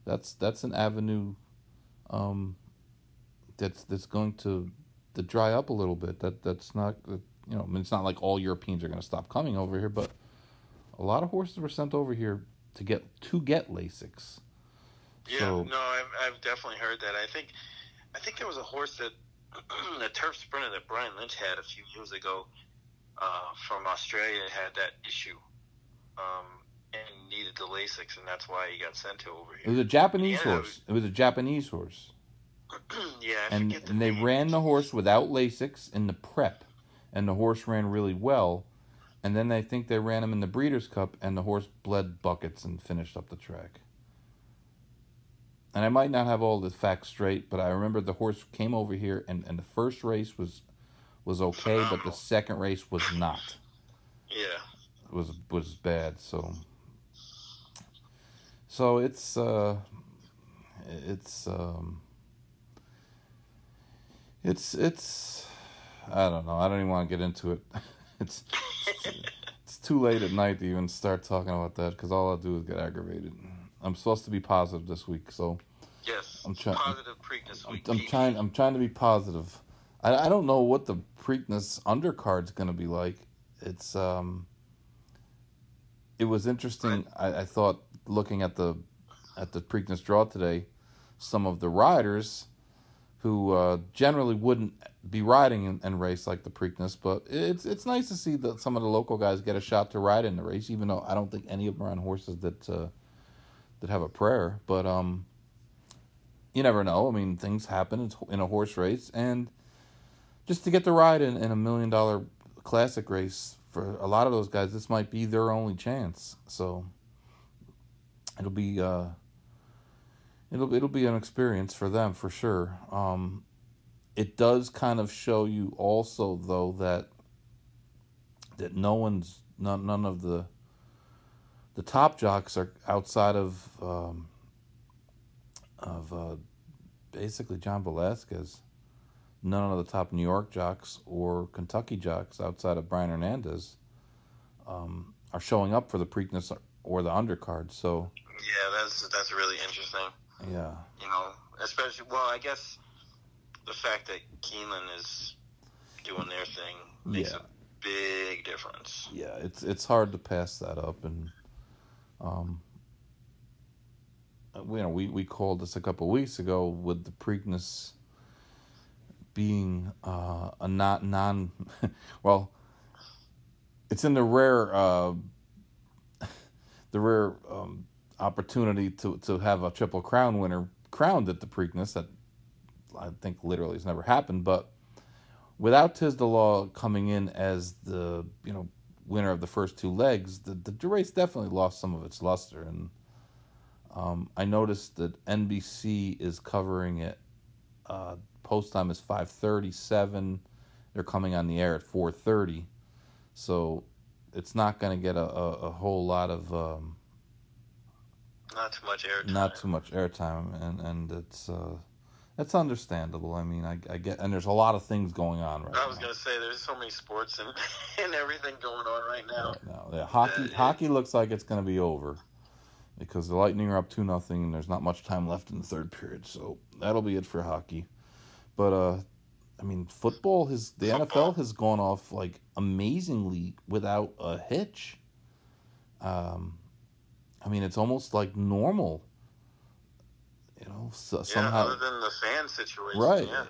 that's that's an avenue um, that's that's going to to dry up a little bit. That that's not you know I mean, it's not like all Europeans are going to stop coming over here, but a lot of horses were sent over here to get to get Lasix. Yeah, So- no, I've, I've definitely heard that. I think, I think there was a horse that a turf sprinter that Brian Lynch had a few years ago uh, from Australia had that issue. um, and needed the Lasix, and that's why he got sent to over here. It was a Japanese Yeah. horse. It was a Japanese horse, yeah, I and the and they ran the horse without Lasix in the prep, and the horse ran really well. And then they think they ran him in the Breeders' Cup, and the horse bled buckets and finished up the track. And I might not have all the facts straight, but I remember the horse came over here, and, and the first race was was okay, but the second race was not. Yeah, was was bad. So so it's uh it's um it's it's I don't know. I don't even want to get into it. It's it's too late at night to even start talking about that because all I'll do is get aggravated. I'm supposed to be positive this week, so yes. I'm trying- Positive Preakness I'm, week. I'm Pete. trying. I'm trying to be positive. I, I don't know what the Preakness undercard's going to be like. It's um. It was interesting. I, I thought looking at the at the Preakness draw today, some of the riders who uh, generally wouldn't be riding and, and race like the Preakness, but it's it's nice to see that some of the local guys get a shot to ride in the race, even though I don't think any of them are on horses that uh, that have a prayer. But um, you never know. I mean, things happen in a horse race, and just to get the ride in, in a million dollar classic race for a lot of those guys, this might be their only chance. So it'll be uh, it'll it'll be an experience for them for sure. Um, it does kind of show you also though that that no one's none none of the the top jocks are outside of um, of uh, basically John Velazquez. None of the top New York jocks or Kentucky jocks outside of Brian Hernandez um, are showing up for the Preakness or the undercard. So Yeah, that's that's really interesting. yeah, You know, especially well, I guess the fact that Keeneland is doing their thing makes Yeah. a big difference. yeah, it's it's hard to pass that up, and um, you know, we we called this a couple weeks ago with the Preakness being uh, a not non, well, it's in the rare uh, the rare um, opportunity to to have a triple crown winner crowned at the Preakness that I think literally has never happened, but without Tiz the Law coming in as the you know winner of the first two legs, the the race definitely lost some of its luster. And um, I noticed that NBC is covering it. Uh, post time is five thirty seven. They're coming on the air at four thirty, so it's not going to get a, a, a whole lot of um, Not too much airtime. not too much airtime, and and it's uh, it's understandable. I mean, I, I get, and there's a lot of things going on right now. I was now. gonna say there's so many sports and and everything going on right now. Right now, yeah, hockey Uh, hockey looks like it's going to be over because the Lightning are up two nothing, and there's not much time left in the third period. So that'll be it for hockey. But uh, I mean, football has the Football. NFL has gone off like amazingly without a hitch. Um, I mean, it's almost like normal. You know, so, Yeah, somehow other than the fan situation. Right. Yeah.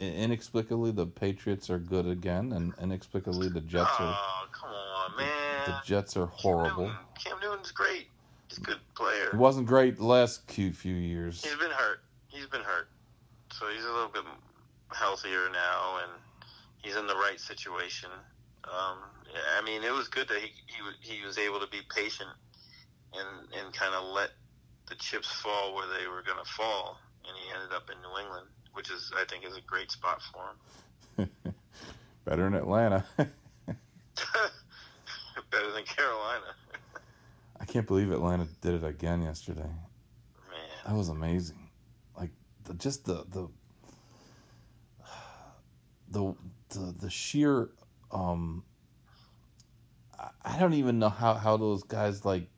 Inexplicably the Patriots are good again, and inexplicably the Jets are Oh, come on, man. the Jets are Cam horrible. Newton, Cam Newton's great. He's a good player. It wasn't great the last few few years. He's been hurt. He's been hurt. So he's a little bit healthier now, and he's in the right situation. Um, I mean, it was good that he he, he was able to be patient and and kind of let the chips fall where they were going to fall, and he ended up in New England, which is I think is a great spot for him. Better in Atlanta. Better than Carolina, I can't believe Atlanta did it again yesterday. man. That was amazing. Like the, just the the the the, the sheer um I- I don't even know how how those guys like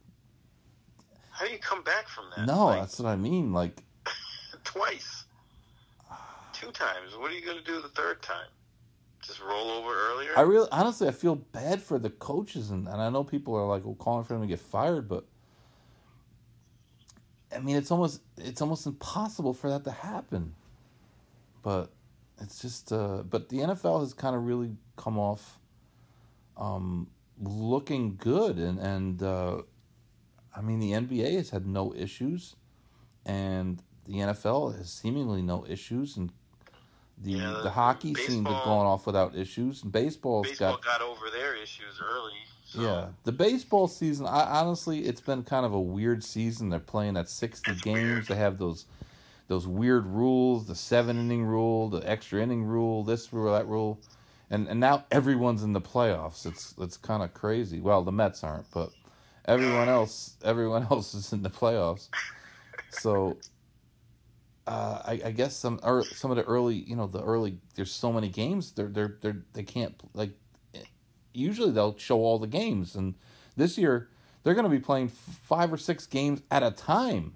How do you come back from that? no, Like, that's what I mean. Like twice, two times. What are you going to do the third time? Just roll over earlier? I really, honestly, I feel bad for the coaches, and, and I know people are like well, calling for them to get fired, but I mean, it's almost it's almost impossible for that to happen. But it's just, uh, but the NFL has kind of really come off um, looking good, and and uh, I mean the NBA has had no issues, and the NFL has seemingly no issues, and the Yeah, the hockey seemed to have baseball- gone off without issues, and baseball's Baseball got got over their issues early. So yeah. The baseball season, I honestly, it's been kind of a weird season. They're playing at sixty It's games. weird. They have those those weird rules, the seven inning rule, the extra inning rule, this rule, that rule, and and now everyone's in the playoffs. It's it's kind of crazy. Well, the Mets aren't, but everyone else everyone else is in the playoffs. So. Uh, I, I guess some or some of the early, you know, the early. There's so many games. They're they're they're they can't like usually they'll show all the games and this year they're going to be playing five or six games at a time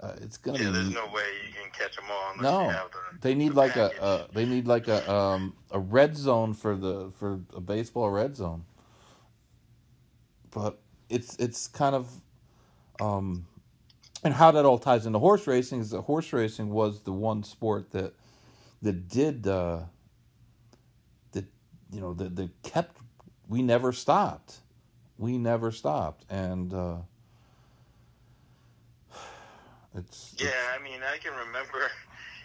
uh, it's going to yeah, be there's no way you can catch them all unless no you have the. they need the like a uh, they need like a um a red zone for the for a baseball red zone but it's it's kind of um and how that all ties into horse racing is that horse racing was the one sport that that did uh that you know that that kept we never stopped. We never stopped. And uh it's Yeah, I mean, I can remember,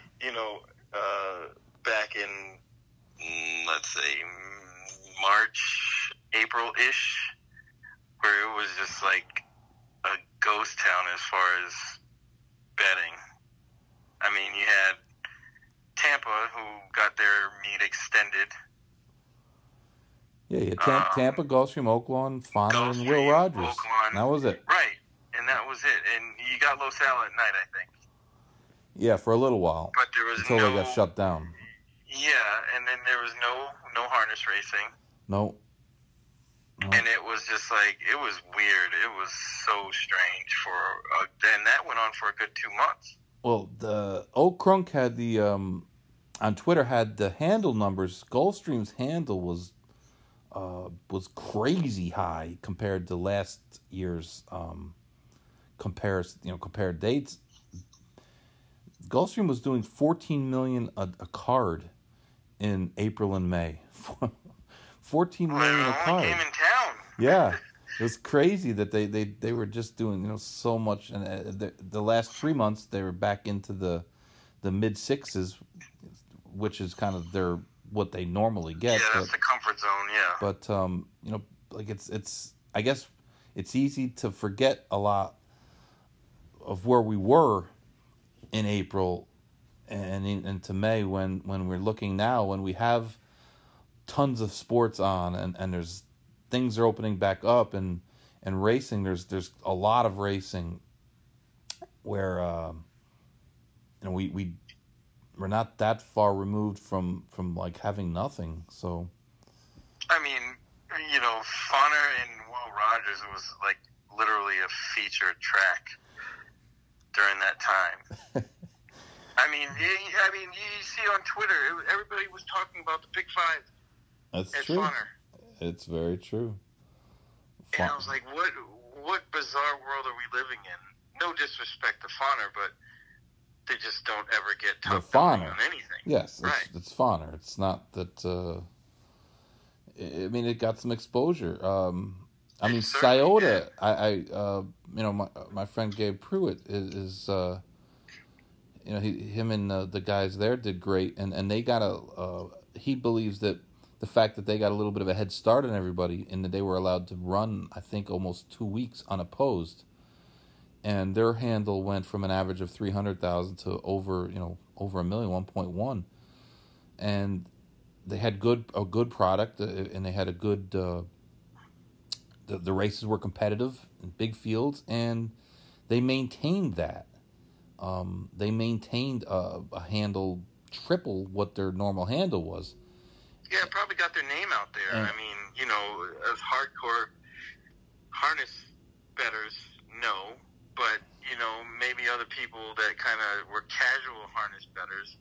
you know, uh, back in, mm, let's say, mm, March, April ish, where it was just like a ghost town as far as betting. I mean, you had Tampa, who got their meet extended. Yeah, yeah. Tam- Um, Tampa, Gulfstream, Oaklawn, Fonner, and Will Rogers. Oaklawn. That was it. Right. And that was it. And you got Los Al at night, I think. Yeah, for a little while But there was until no. they got shut down. Yeah, and then there was no no harness racing. No, and it was just like it was weird. It was so strange for, uh, and that went on for a good two months. well, the Oak Crunk had the um, on Twitter had the handle numbers. Gulfstream's handle was uh, was crazy high compared to last year's um, compares you know compared dates. Gulfstream was doing fourteen million a, a card in April and May. Fourteen Well, million the a card. game in town. Yeah, it was crazy that they, they, they were just doing you know so much, and uh, the, the last three months they were back into the the mid sixes, which is kind of their what they normally get. Yeah, that's but the comfort zone. Yeah. but um, you know, like it's it's I guess it's easy to forget a lot of where we were in April and in, into May when when we're looking now when we have tons of sports on and, and there's things are opening back up and and racing there's there's a lot of racing where um you know we we we're not that far removed from from like having nothing so I mean, you know, Fonner and Will Rogers was like literally a featured track during that time. I mean, I mean, you see on Twitter, everybody was talking about the Big Five That's at true. Fonner, It's very true. and I was like, what, what bizarre world are we living in? No disrespect to Fonner, but they just don't ever get The top on anything. yes, it's, Right. it's Fonner. It's not that. Uh, I mean, it got some exposure. Um, I mean, did. I, I, uh, you know, my my friend Gabe Pruitt is, is uh, you know, he, him and uh, the guys there did great, and and they got a. Uh, he believes that the fact that they got a little bit of a head start on everybody, and that they were allowed to run, I think, almost two weeks unopposed, and their handle went from an average of three hundred thousand to over, you know, over a million, one point one, and they had good a good product, uh, and they had a good. Uh, the, the races were competitive in big fields, and they maintained that. Um, they maintained a, a handle triple what their normal handle was. Yeah, probably got their name out there. And- I mean, you know, as hardcore harness betters, no, but you know, maybe other people that kind of were casual harness betters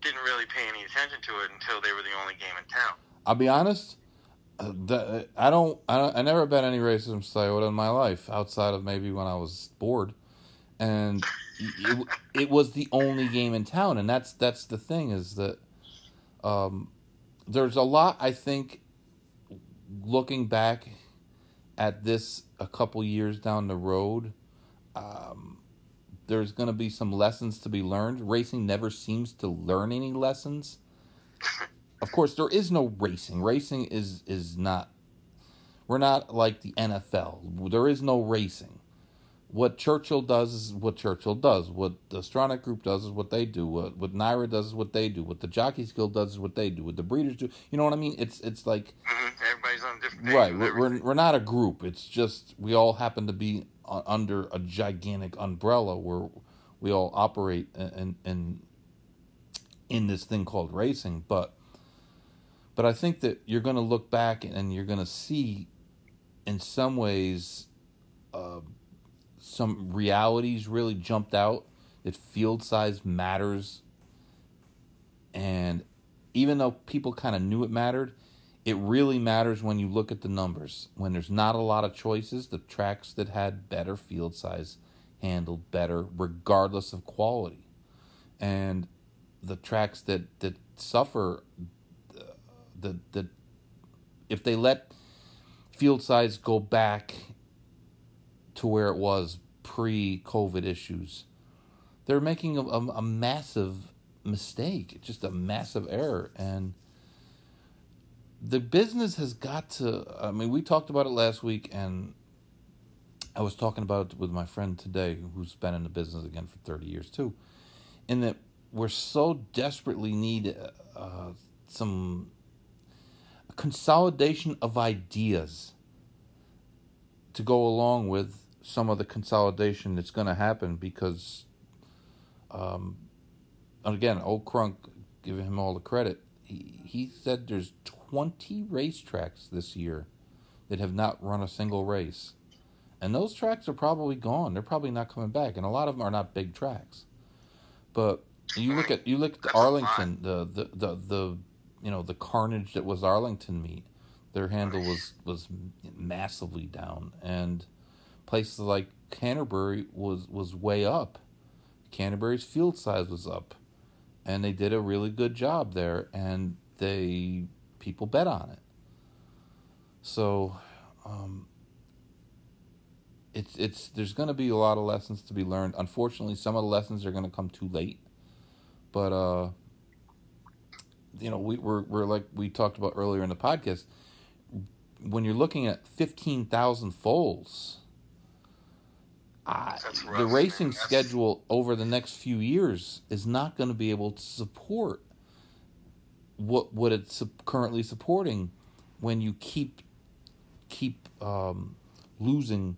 didn't really pay any attention to it until they were the only game in town. I'll be honest. Uh, the, I don't. I don't. I never bet any races from Toyota in my life outside of maybe when I was bored, and it, it was the only game in town. And that's that's the thing is that um, there's a lot I think looking back at this a couple years down the road, um, there's going to be some lessons to be learned. Racing never seems to learn any lessons. Of course, there is no racing. Racing is is not. We're not like the NFL. There is no racing. What Churchill does is what Churchill does. What the Stronach Group does is what they do. What what NYRA does is what they do. What the Jockeys Guild does is what they do. What the breeders do. You know what I mean? It's it's like Mhm. Everybody's on different right. We're, we're we're not a group. It's just we all happen to be uh, under a gigantic umbrella where we all operate in in in this thing called racing. But but I think that you're going to look back and you're going to see, in some ways, uh, some realities really jumped out. That field size matters, and even though people kind of knew it mattered, it really matters when you look at the numbers. When there's not a lot of choices, the tracks that had better field size handled better, regardless of quality, and the tracks that that suffer, uh, the the if they let field size go back to where it was pre-COVID issues, they're making a, a, a massive mistake, just a massive error, and the business has got to. I mean, we talked about it last week, and I was talking about it with my friend today, who's been in the business again for thirty years too, in that we're so desperately need uh, some consolidation of ideas to go along with some of the consolidation that's going to happen because, um, again, old Crunk, giving him all the credit, he, he said there's 20 racetracks this year that have not run a single race. And those tracks are probably gone. They're probably not coming back. And a lot of them are not big tracks. But you look at you look at. Arlington, the, the, the, the you know, the carnage that was Arlington meet. Their handle was, was massively down. And places like Canterbury was, was way up. Canterbury's field size was up. And they did a really good job there and they people bet on it. So um, it's it's there's going to be a lot of lessons to be learned. Unfortunately, some of the lessons are going to come too late. But uh, you know, we we're we're like we talked about earlier in the podcast. When you're looking at fifteen thousand foals, I, the racing. That's- schedule over the next few years is not going to be able to support what what it's currently supporting when you keep keep um, losing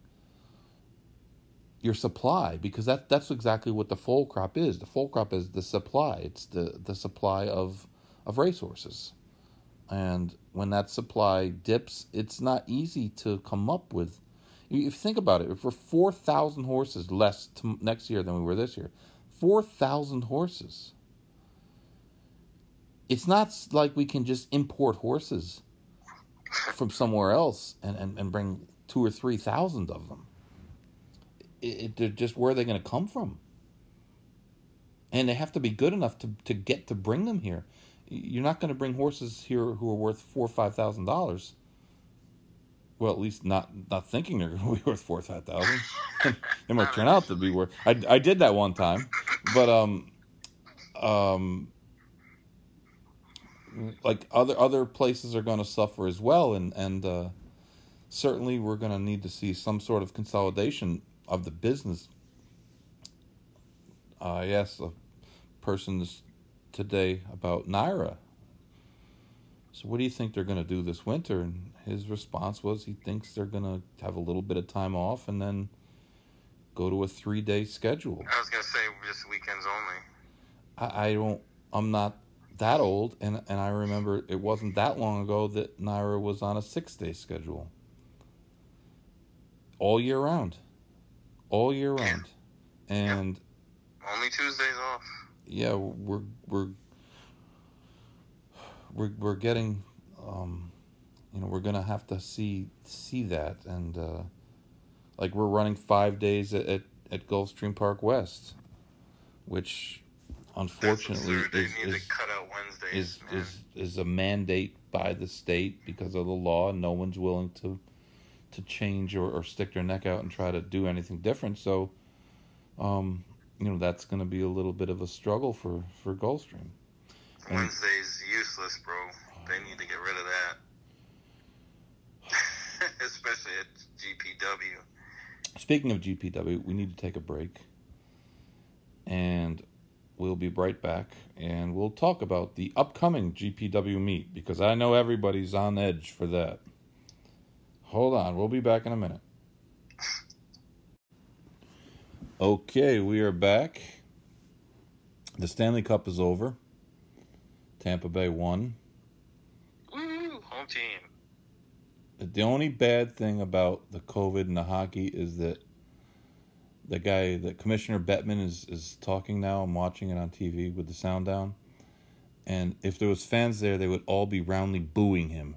your supply because that that's exactly what the foal crop is. The foal crop is the supply. It's the the supply of of racehorses, and when that supply dips, it's not easy to come up with. You, you think about it. If we're four thousand horses less next year than we were this year, four thousand horses. It's not like we can just import horses from somewhere else and, and, and bring two or three thousand of them. It, it, just where are they going to come from? And they have to be good enough to, to get to bring them here. You're not going to bring horses here who are worth four or five thousand dollars. Well, at least not not thinking they're going to be worth four five thousand. they might turn out to be worth. I, I did that one time, but um, um, like other other places are going to suffer as well, and and uh, certainly we're going to need to see some sort of consolidation of the business. I asked a person this today about NYRA. So what do you think they're going to do this winter? And his response was he thinks they're going to have a little bit of time off and then go to a three day schedule. I was gonna say just weekends only. I, I don't. I'm not that old, and and I remember it wasn't that long ago that NYRA was on a six day schedule. All year round, all year round, and Only Tuesdays off. yeah, we're we're we're we're getting, um, you know, we're gonna have to see see that, and uh, like we're running five days at at, at Gulfstream Park West, which unfortunately is, is to cut out Wednesday always is is is a mandate by the state because of the law, no one's willing to to change or, or stick their neck out and try to do anything different. So, um, you know, that's going to be a little bit of a struggle for for Gulfstream. Wednesday's useless, bro. They need to get rid of that. Especially at GPW. Speaking of GPW, we need to take a break. And we'll be right back and we'll talk about the upcoming GPW meet because I know everybody's on edge for that. Hold on, we'll be back in a minute. Okay, we are back. The Stanley Cup is over. Tampa Bay won. Woo! Home team. The only bad thing about the COVID and the hockey is that the guy, the Commissioner Bettman, is is talking now. I'm watching it on TV with the sound down, and if there was fans there, they would all be roundly booing him.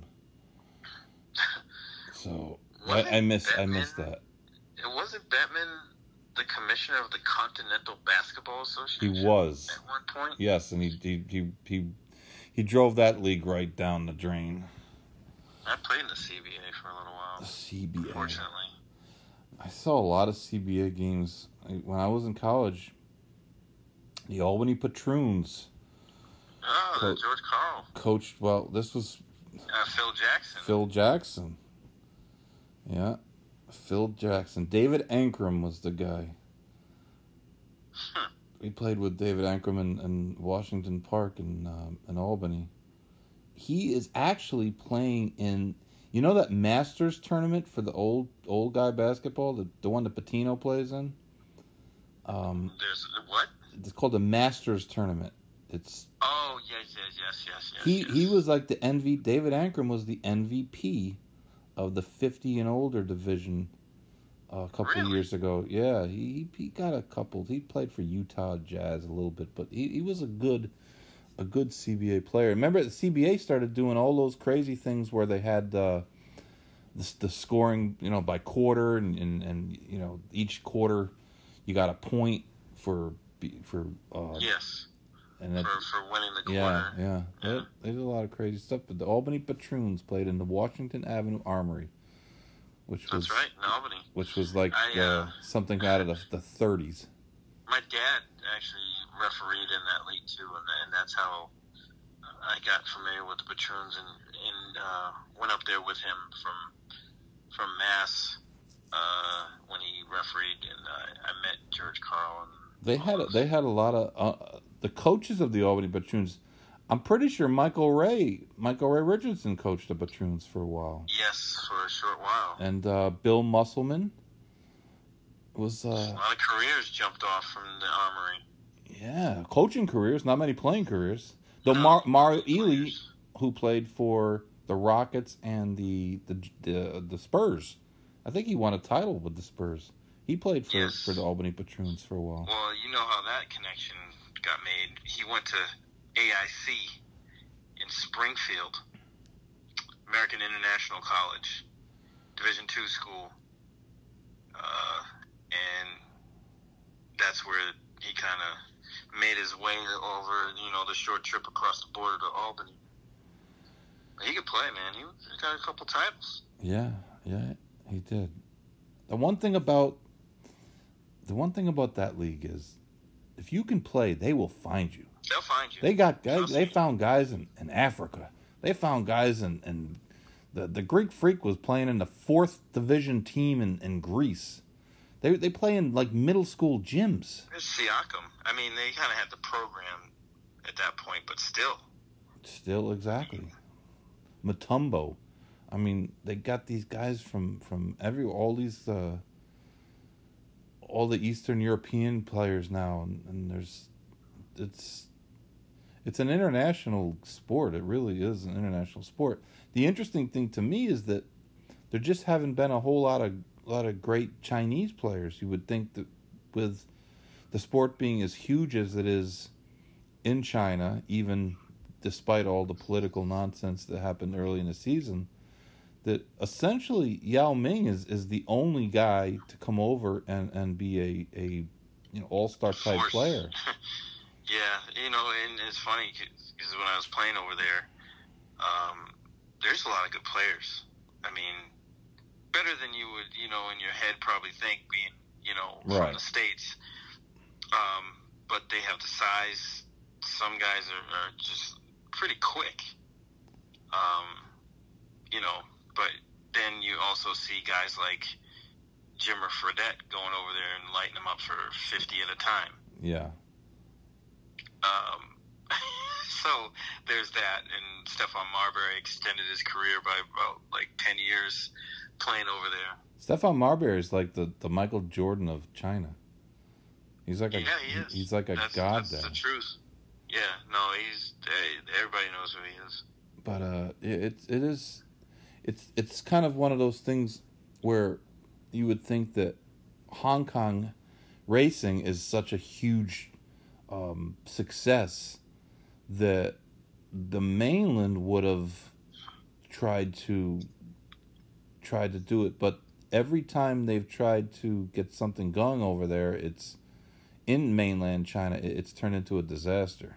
So I, I miss I miss that. It wasn't Bettman the commissioner of the Continental Basketball Association. He was at one point. yes, and he he he he, he drove that league right down the drain. I played in the CBA for a little while. The CBA. Unfortunately. I saw a lot of CBA games when I was in college. The Albany Patroons Oh, Co- George Karl. coached well. This was Uh, Phil Jackson. Phil Jackson. Yeah, Phil Jackson. David Ankrum was the guy. Hmm. He played with David Ankrum in, in Washington Park in um, in Albany. He is actually playing in. You know that Masters tournament for the old old guy basketball, the the one that Patino plays in. Um, There's what? it's called the Masters tournament. It's Oh yes, yes, yes, yes, yes. he yes. he was like the NV. David Ankrum was the MVP of the 50 and older division a couple of Really? years ago. Yeah, he he got a couple. He played for Utah Jazz a little bit, but he, he was a good a good CBA player. Remember, the CBA started doing all those crazy things where they had uh, the the scoring, you know, by quarter, and and, and you know each quarter you got a point for for uh, Yes, and that, for, for winning the yeah, quarter. yeah. They did a lot of crazy stuff. But the Albany Patroons played in the Washington Avenue Armory, which was That's right, in Albany. which was like I, uh, uh, something out of the the thirties. My dad actually refereed in that league too, and, and that's how I got familiar with the Patroons and, and uh, went up there with him from from Mass uh, when he refereed, and uh, I met George Karl. And They had a, they had a lot of uh, the coaches of the Albany Patroons. I'm pretty sure Michael Ray Michael Ray Richardson coached the Patroons for a while, yes, for a short while. and uh, Bill Musselman was a uh, lot of careers jumped off from the Armory. yeah coaching careers, not many playing careers. Though No, Mar- Mario. Elie who played for the Rockets and the the the, the Spurs. I think he won a title with the Spurs. He played for, Yes. for the Albany Patroons for a while. Well, you know how that connection got made. He went to AIC in Springfield, American International College, Division two school, uh, and that's where he kind of made his way over. You know, the short trip across the border to Albany. He could play, man. He got a couple titles. Yeah, yeah, he did. The one thing about the one thing about that league is if you can play, they will find you. They'll find you. They got guys. They found guys in, in Africa. They found guys in, in the the Greek Freak was playing in the fourth division team in, in Greece. They they play in like middle school gyms. There's Siakam. I mean, they kind of had the program at that point, but still. Still exactly. Mutombo. I mean, they got these guys from from every all these uh all the Eastern European players now and, and there's it's it's an international sport. It really is an international sport. The interesting thing to me is that there just haven't been a whole lot of lot of great Chinese players. You would think that with the sport being as huge as it is in China, even despite all the political nonsense that happened early in the season, that essentially Yao Ming is, is the only guy to come over and, and be a, a you know all star type player. yeah, you know, and it's funny because when I was playing over there, um, there's a lot of good players. I mean, better than you would, you know, in your head probably think being, you know, Right. from the states. Um, but they have the size. Some guys are, are just pretty quick. Um, you know, but then you also see guys like Jimmer Fredette going over there and lighting them up for 50 at a time. Yeah. Um, so there's that, and Stephon Marbury extended his career by about like 10 years playing over there. Stephon Marbury is like the, the Michael Jordan of China. He's like a yeah, he is. he's like a that's, god that's there. the truth. Yeah, no, he's everybody knows who he is. but uh, it it it is, it's it's kind of one of those things where you would think that Hong Kong racing is such a huge um, success that the mainland would have tried to tried to do it, but every time they've tried to get something going over there, it's in mainland China. It's turned into a disaster.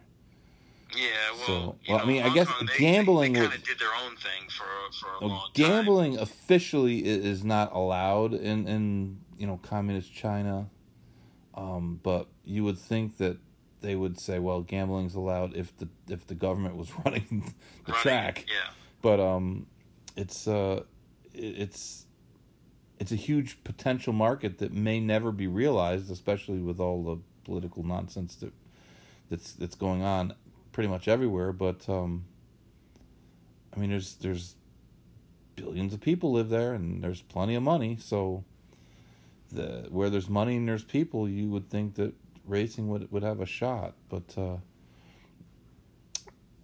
Yeah, well, So- well, I mean, I guess they, gambling they, was- of did their own thing for for a Well, long time. gambling officially is not allowed in in you know communist China, um, but you would think that they would say, well, gambling's allowed if the if the government was running the Running- track. Yeah, But um, it's uh, it's it's a huge potential market that may never be realized, especially with all the political nonsense that that's that's going on pretty much everywhere. But um, I mean, there's there's billions of people live there, and there's plenty of money. So the where there's money and there's people, you would think that racing would would have a shot. But uh,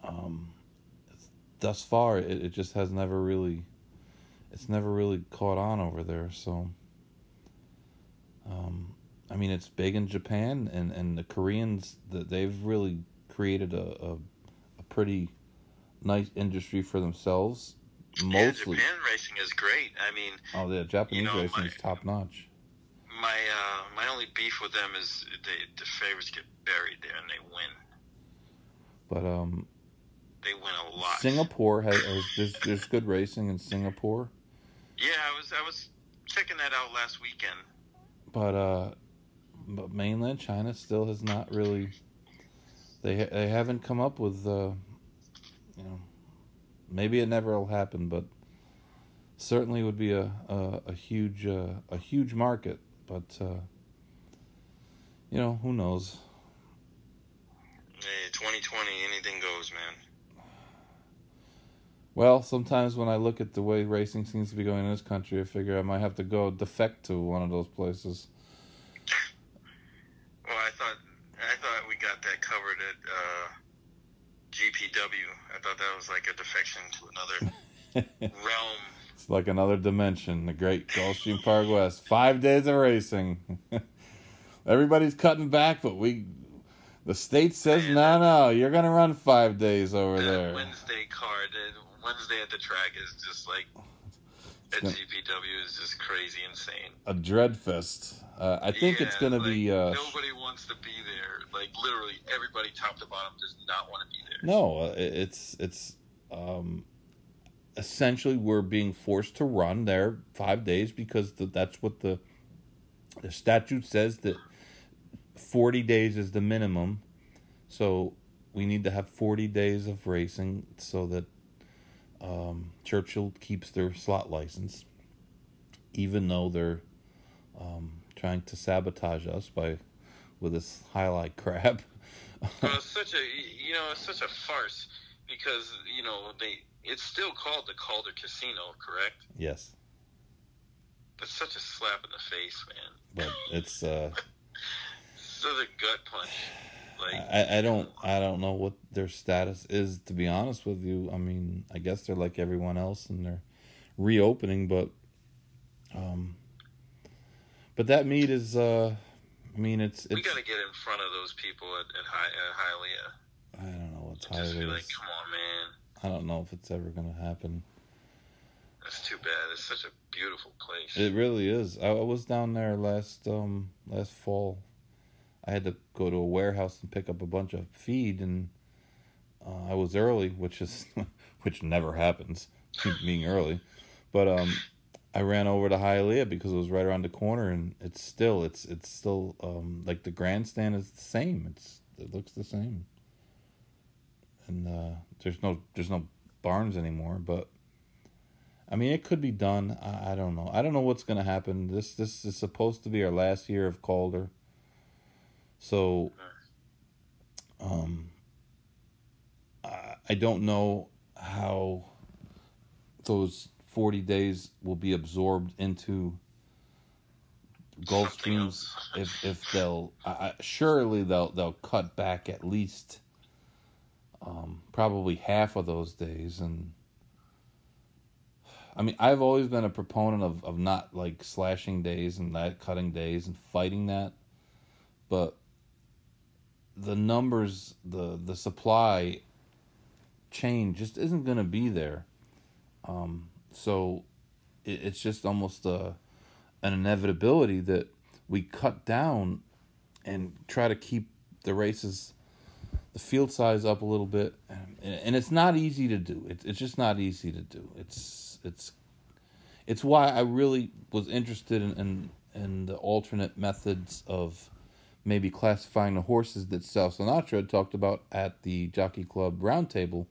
um, thus far, it, it just has never really, it's never really caught on over there. So, um, I mean, it's big in Japan, and and the Koreans that they've really created a, a a pretty nice industry for themselves. Mostly, yeah, Japan racing is great. I mean, oh, the Japanese know, racing my- is top notch. My uh, my only beef with them is they, the favorites get buried there and they win. But um, They win a lot. Singapore has, has there's, there's good racing in Singapore. Yeah, I was I was checking that out last weekend. but uh but mainland China still has not really they they haven't come up with uh you know maybe it never will happen but certainly would be a a, a huge uh, a huge market but uh you know who knows Hey, 2020, anything goes, man. well sometimes when I look at the way racing seems to be going in this country I figure I might have to go defect to one of those places Well, I thought I thought we got that covered at uh, GPW. I thought that was like a defection to another realm. It's like another dimension, the great Gulfstream Park West. Five days of racing. Everybody's cutting back, but we, the state says, no, no, you're going to run five days over there. Wednesday card, uh, Wednesday at the track is just like at GPW is just crazy insane. A dread fest. Uh, I think it's Yeah, going to be. Uh, nobody wants to be there. Like literally, everybody top to bottom does not want to be there. no, uh, it's it's um, essentially we're being forced to run there five days because the, that's what the the statute says that forty days is the minimum. So we need to have forty days of racing so that um, Churchill keeps their slot license, even though they're um, trying to sabotage us by with this highlight crap. Such a you know it's such a farce because you know they it's still called the Calder Casino, correct? yes, That's such a slap in the face, man. but it's. Uh, Such a gut punch. Like I, I don't I don't know what their status is to be honest with you. I mean, I guess they're like everyone else and they're reopening, but um but that meet is uh I mean it's it's we got to get in front of those people at at, Hi, at Hialeah. I don't know what Just time be like, come on. I don't know if it's ever gonna happen. That's too bad. It's such a beautiful place. It really is. I, I was down there last um last fall. I had to go to a warehouse and pick up a bunch of feed and uh, I was early, which is which never happens, being early. But um, I ran over to Hialeah because it was right around the corner, and it's still it's it's still um, like the grandstand is the same. It's it looks the same, and uh, there's no there's no barns anymore. But I mean, it could be done. I, I don't know. I don't know what's gonna happen. This this is supposed to be our last year of Calder, so um, I, I don't know how those 40 days will be absorbed into Gulfstreams if if they'll I, surely they'll they'll cut back at least um, probably half of those days. And I mean I've always been a proponent of, of not like slashing days and not cutting days and fighting that. But the numbers the the supply chain just isn't going to be there. Um, so it, it's just almost a, an inevitability that we cut down and try to keep the races, the field size up a little bit, and, and it's not easy to do. It's it's just not easy to do. It's it's it's why I really was interested in, in, in the alternate methods of maybe classifying the horses that Sal Sinatra talked about at the Jockey Club roundtable,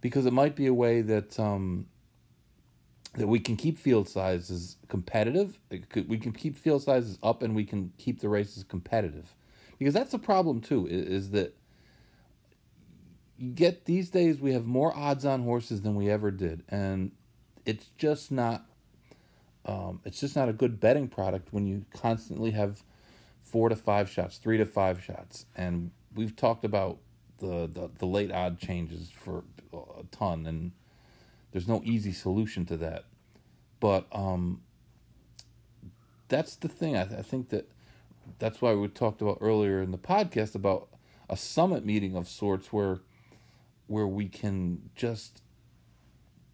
because it might be a way that um, that we can keep field sizes competitive. We can keep field sizes up, and we can keep the races competitive, because that's the problem too. Is, that get these days we have more odds-on horses than we ever did, and it's just not. Um, it's just not a good betting product when you constantly have four to five shots, three to five shots, and we've talked about the the, the late odd changes for a ton and there's no easy solution to that. But um, that's the thing. I, th- I think that that's why we talked about earlier in the podcast about a summit meeting of sorts where where we can just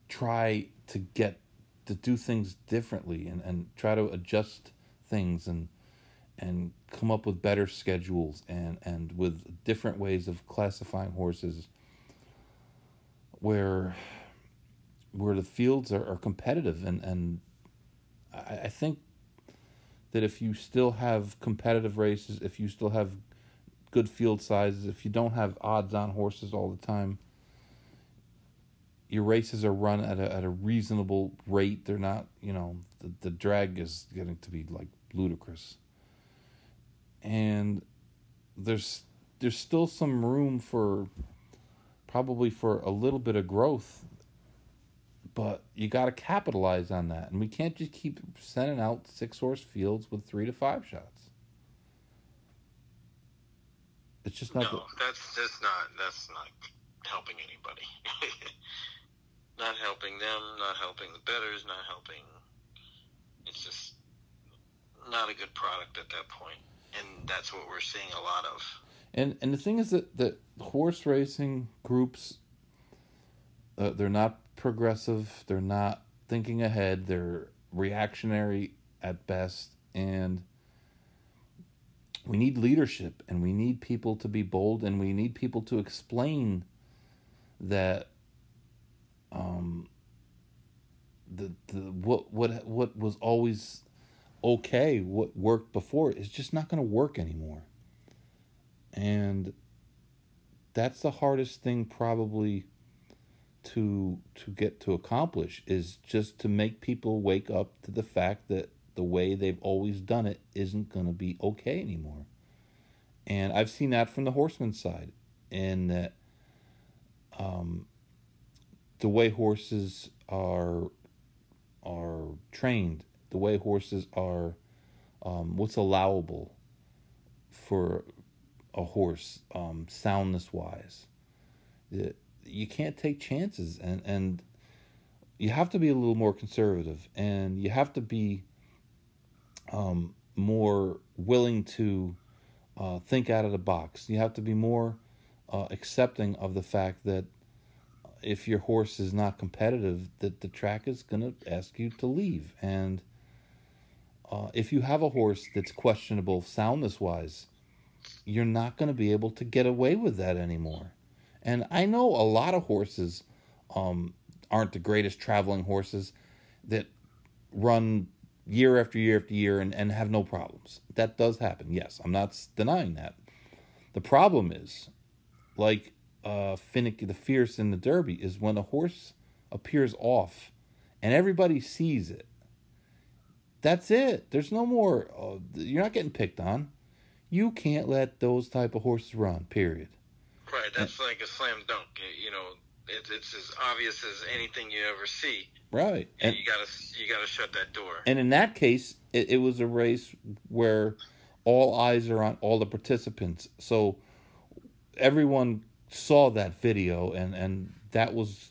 try to get to do things differently and, and try to adjust things and and come up with better schedules and, and with different ways of classifying horses where where the fields are, are competitive. And and I, I think that if you still have competitive races, if you still have good field sizes, if you don't have odds on horses all the time, your races are run at a at a reasonable rate. They're not, you know, the, the drag is getting to be like ludicrous. And there's there's still some room for probably for a little bit of growth but you got to capitalize on that, and we can't just keep sending out six horse fields with three to five shots. It's just not. No, that's that's not that's not helping anybody. not helping them, not helping the betters, not helping. It's just not a good product at that point, and that's what we're seeing a lot of. And and the thing is that that horse racing groups, uh, they're not progressive. They're not thinking ahead. They're reactionary at best. And we need leadership and we need people to be bold and we need people to explain that um, the, the what what what was always okay, what worked before is just not going to work anymore. And that's the hardest thing probably to to get to accomplish is just to make people wake up to the fact that the way they've always done it isn't going to be okay anymore. And I've seen that from the horseman side, in that um, the way horses are are trained, the way horses are, um, what's allowable for a horse, um, soundness wise you can't take chances and and you have to be a little more conservative and you have to be um, more willing to uh, think out of the box. You have to be more uh, accepting of the fact that if your horse is not competitive, that the track is going to ask you to leave. And uh, if you have a horse that's questionable soundness wise, you're not going to be able to get away with that anymore And I know a lot of horses um, aren't the greatest traveling horses that run year after year after year and, and have no problems. That does happen. Yes, I'm not denying that. The problem is, like uh, Finnick the Fierce in the Derby, is when a horse appears off and everybody sees it. That's it. There's no more. Uh, you're not getting picked on. You can't let those type of horses run. Period. Right. That's and, like a slam dunk. You know, it's it's as obvious as anything you ever see. Right. And, and you gotta you gotta shut that door. And in that case, it, it was a race where all eyes are on all the participants. So everyone saw that video, and and that was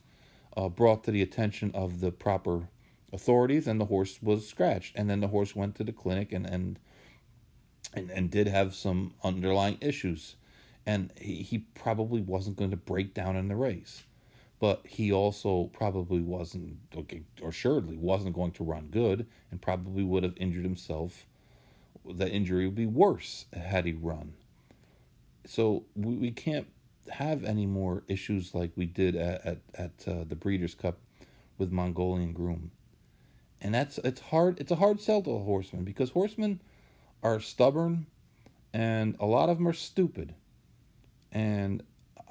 uh, brought to the attention of the proper authorities, and the horse was scratched. And then the horse went to the clinic and and and, and did have some underlying issues. And he, he probably wasn't going to break down in the race but he also probably wasn't, or assuredly wasn't going to run good, and probably would have injured himself. The injury would be worse had he run. So we, we can't have any more issues like we did at at, at uh, the Breeders' Cup with Mongolian Groom, and that's it's hard. It's a hard sell to a horseman because horsemen are stubborn, and a lot of them are stupid, and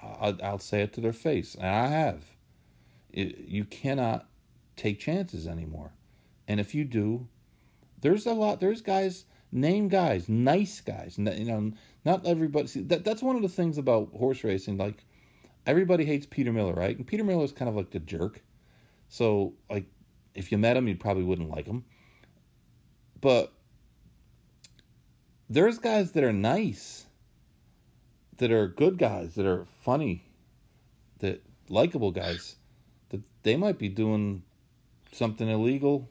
I'll, I'll say it to their face, and I have. It, you cannot take chances anymore, and if you do, there's a lot. There's guys, name guys, nice guys. You know, not everybody. See, that that's one of the things about horse racing. Like everybody hates Peter Miller, right? And Peter Miller is kind of like the jerk. So like, if you met him, you probably wouldn't like him. But there's guys that are nice that are good guys, that are funny, that likable guys, that they might be doing something illegal,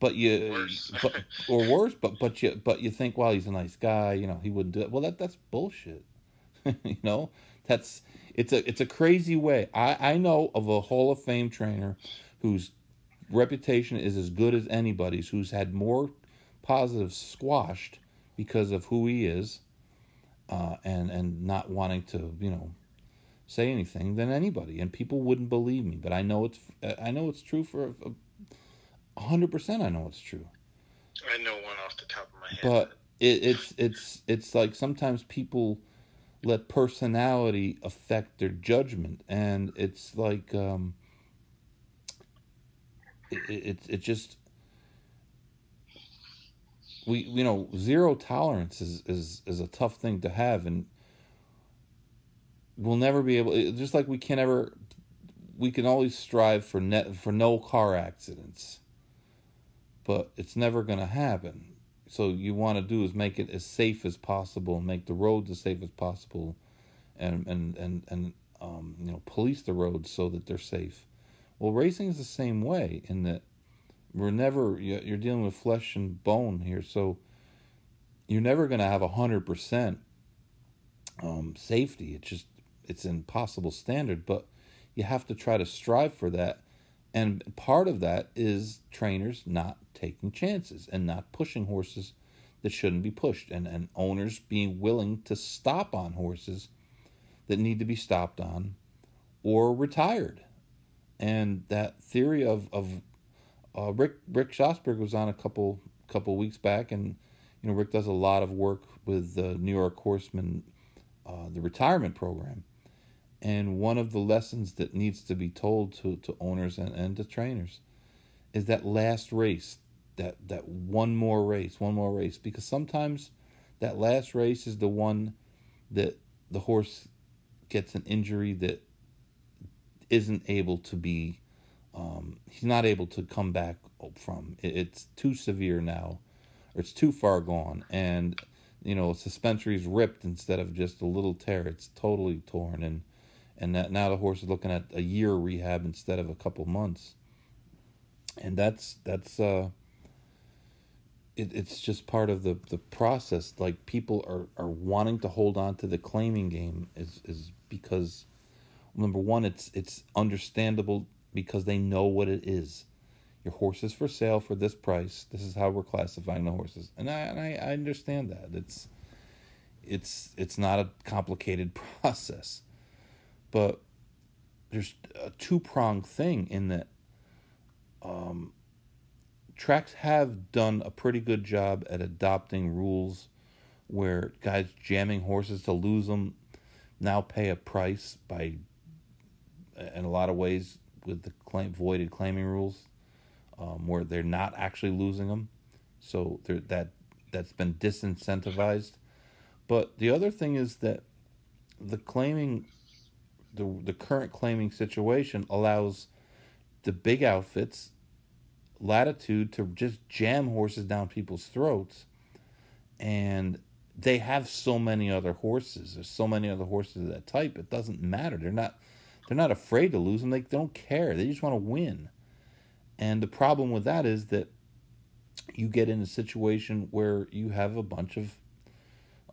but you but, or worse but but you but you think well, he's a nice guy you know he wouldn't do it well that that's bullshit you know? That's it's a it's a crazy way. I i know of a hall of fame trainer whose reputation is as good as anybody's who's had more positives squashed because of who he is uh, and and not wanting to you know say anything than anybody. And people wouldn't believe me but i know it's i know it's true for a, a 100% I know it's true. I know one off the top of my head. But it, it's it's it's like sometimes people let personality affect their judgment and it's like um it, it, it just we you know zero tolerance is is is a tough thing to have and we'll never be able just like we can ever we can always strive for net for no car accidents but it's never going to happen so you want to do is make it as safe as possible make the roads as safe as possible and and and and um, you know police the roads so that they're safe well racing is the same way in that we're never you're dealing with flesh and bone here, so you're never going to have a hundred percent um, safety. It's just it's an impossible standard, but you have to try to strive for that. And part of that is trainers not taking chances and not pushing horses that shouldn't be pushed, and, and owners being willing to stop on horses that need to be stopped on or retired. And that theory of, of uh, Rick Rick Schosberg was on a couple couple weeks back, and you know Rick does a lot of work with the New York Horsemen, uh, the retirement program, and one of the lessons that needs to be told to, to owners and, and to trainers is that last race, that that one more race, one more race, because sometimes that last race is the one that the horse gets an injury that isn't able to be um, he's not able to come back from. It's too severe now, or it's too far gone, and you know suspensory's ripped instead of just a little tear. It's totally torn, and and that now the horse is looking at a year rehab instead of a couple months, and that's that's uh. It, it's just part of the, the process. Like people are, are wanting to hold on to the claiming game is is because number one, it's it's understandable because they know what it is. Your horse is for sale for this price. This is how we're classifying the horses, and I and I, I understand that it's it's it's not a complicated process, but there's a two pronged thing in that um, tracks have done a pretty good job at adopting rules where guys jamming horses to lose them now pay a price by in a lot of ways with the claim voided claiming rules um, where they're not actually losing them so that that's been disincentivized. But the other thing is that the claiming the the current claiming situation allows the big outfits latitude to just jam horses down people's throats. And they have so many other horses. There's so many other horses of that type. It doesn't matter. They're not they're not afraid to lose them. They don't care. They just want to win. And the problem with that is that you get in a situation where you have a bunch of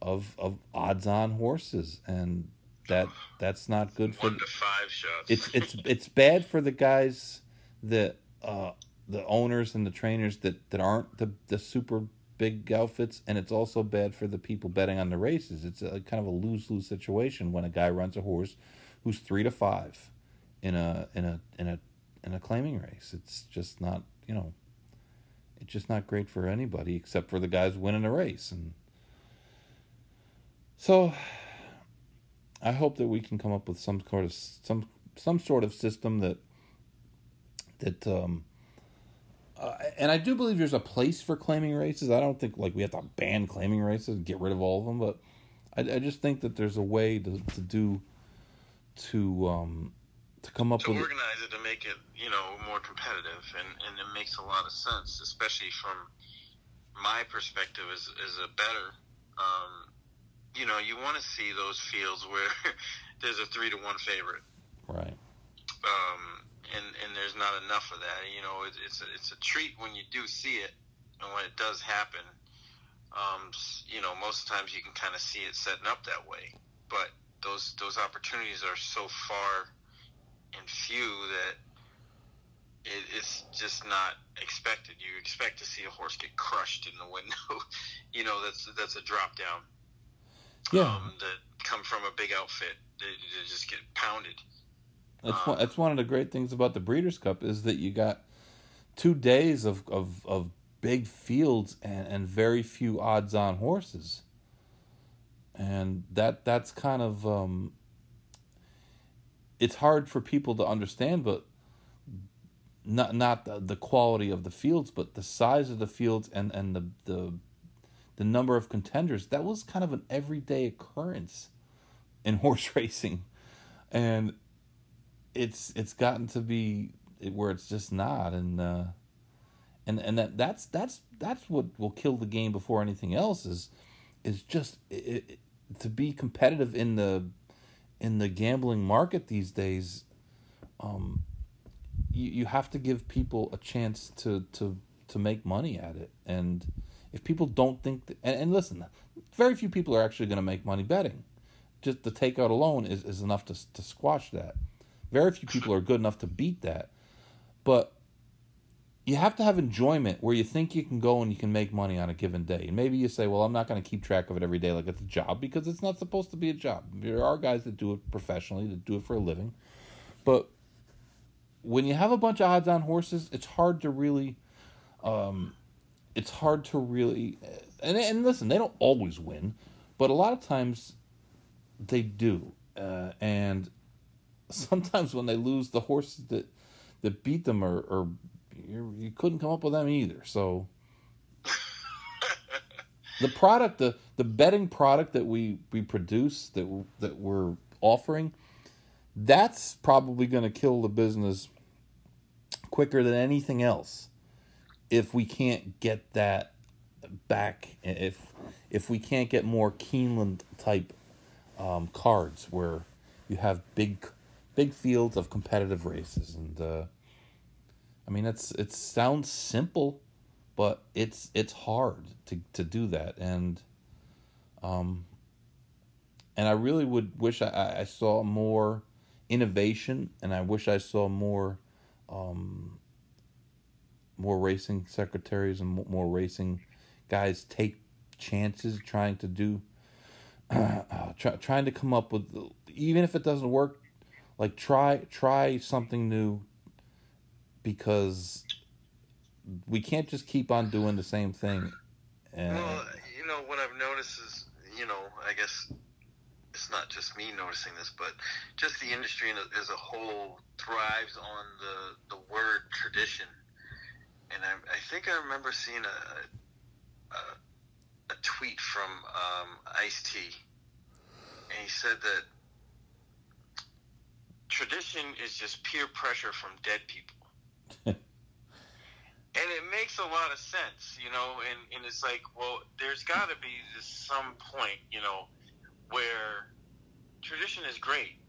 of of odds on horses. And that that's not good for One to five shots. it's it's it's bad for the guys that uh the owners and the trainers that that aren't the the super big outfits and it's also bad for the people betting on the races. It's a kind of a lose-lose situation when a guy runs a horse who's 3 to 5 in a in a in a in a claiming race. It's just not you know it's just not great for anybody except for the guys winning a race. And so I hope that we can come up with some sort of some some sort of system that that um uh, and I do believe there's a place for claiming races. I don't think like we have to ban claiming races, and get rid of all of them, but I, I just think that there's a way to, to do to um to come up to with organize it to make it you know more competitive and and it makes a lot of sense especially from my perspective as as a better um you know you want to see those fields where there's a three to one favorite right um and and there's not enough of that you know it, it's a, it's a treat when you do see it and when it does happen um you know most times you can kind of see it setting up that way but those those opportunities are so far and few that it, it's just not expected. You expect to see a horse get crushed in the window. you know, that's that's a drop down. Yeah Um, that come from a big outfit. They, they just get pounded. That's one, that's one of the great things about the Breeders' Cup is that you got two days of of, of big fields and, and very few odds on horses, and that that's kind of um, it's hard for people to understand, but not not the, the quality of the fields, but the size of the fields and and the the the number of contenders. That was kind of an everyday occurrence in horse racing, and it's it's gotten to be where it's just not and uh and and that that's that's that's what will kill the game before anything else is is just it, it, to be competitive in the in the gambling market these days um you, you have to give people a chance to to to make money at it and if people don't think and, and listen very few people are actually going to make money betting just the takeout alone is, is enough to, to squash that very few people are good enough to beat that but you have to have enjoyment where you think you can go and you can make money on a given day. And maybe you say, well, I'm not going to keep track of it every day like it's a job because it's not supposed to be a job. There are guys that do it professionally, that do it for a living. But when you have a bunch of odds on horses, it's hard to really, um, it's hard to really, and, and listen, they don't always win, but a lot of times they do. Uh, and sometimes when they lose, the horses that, that beat them are, are you you couldn't come up with them either. So the product, the the betting product that we we produce that that we're offering, that's probably going to kill the business quicker than anything else. If we can't get that back, if if we can't get more Keeneland type um, cards where you have big big fields of competitive races and. Uh, I mean, it's it sounds simple, but it's it's hard to to do that, and um, and I really would wish I, I saw more innovation, and I wish I saw more, um, more racing secretaries and more racing guys take chances, trying to do, uh, try, trying to come up with even if it doesn't work like try try something new because we can't just keep on doing the same thing. And well, you know what I've noticed is, you know, I guess it's not just me noticing this, but just the industry as a whole thrives on the the word tradition. And I, I think I remember seeing a a, a tweet from um, Ice T, and he said that tradition is just peer pressure from dead people. and it makes a lot of sense, you know, and, and it's like, well, there's got to be this some point, you know, where tradition is great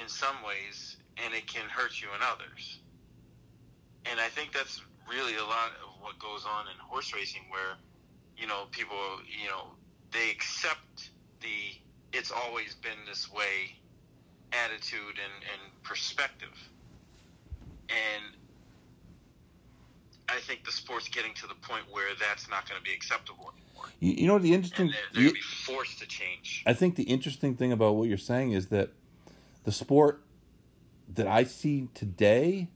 in some ways and it can hurt you in others. And I think that's really a lot of what goes on in horse racing where, you know, people, you know, they accept the it's always been this way attitude and, and perspective. And I think the sport's getting to the point where that's not going to be acceptable anymore. You, you know the interesting. they're, they're to be forced to change. I think the interesting thing about what you're saying is that the sport that I see today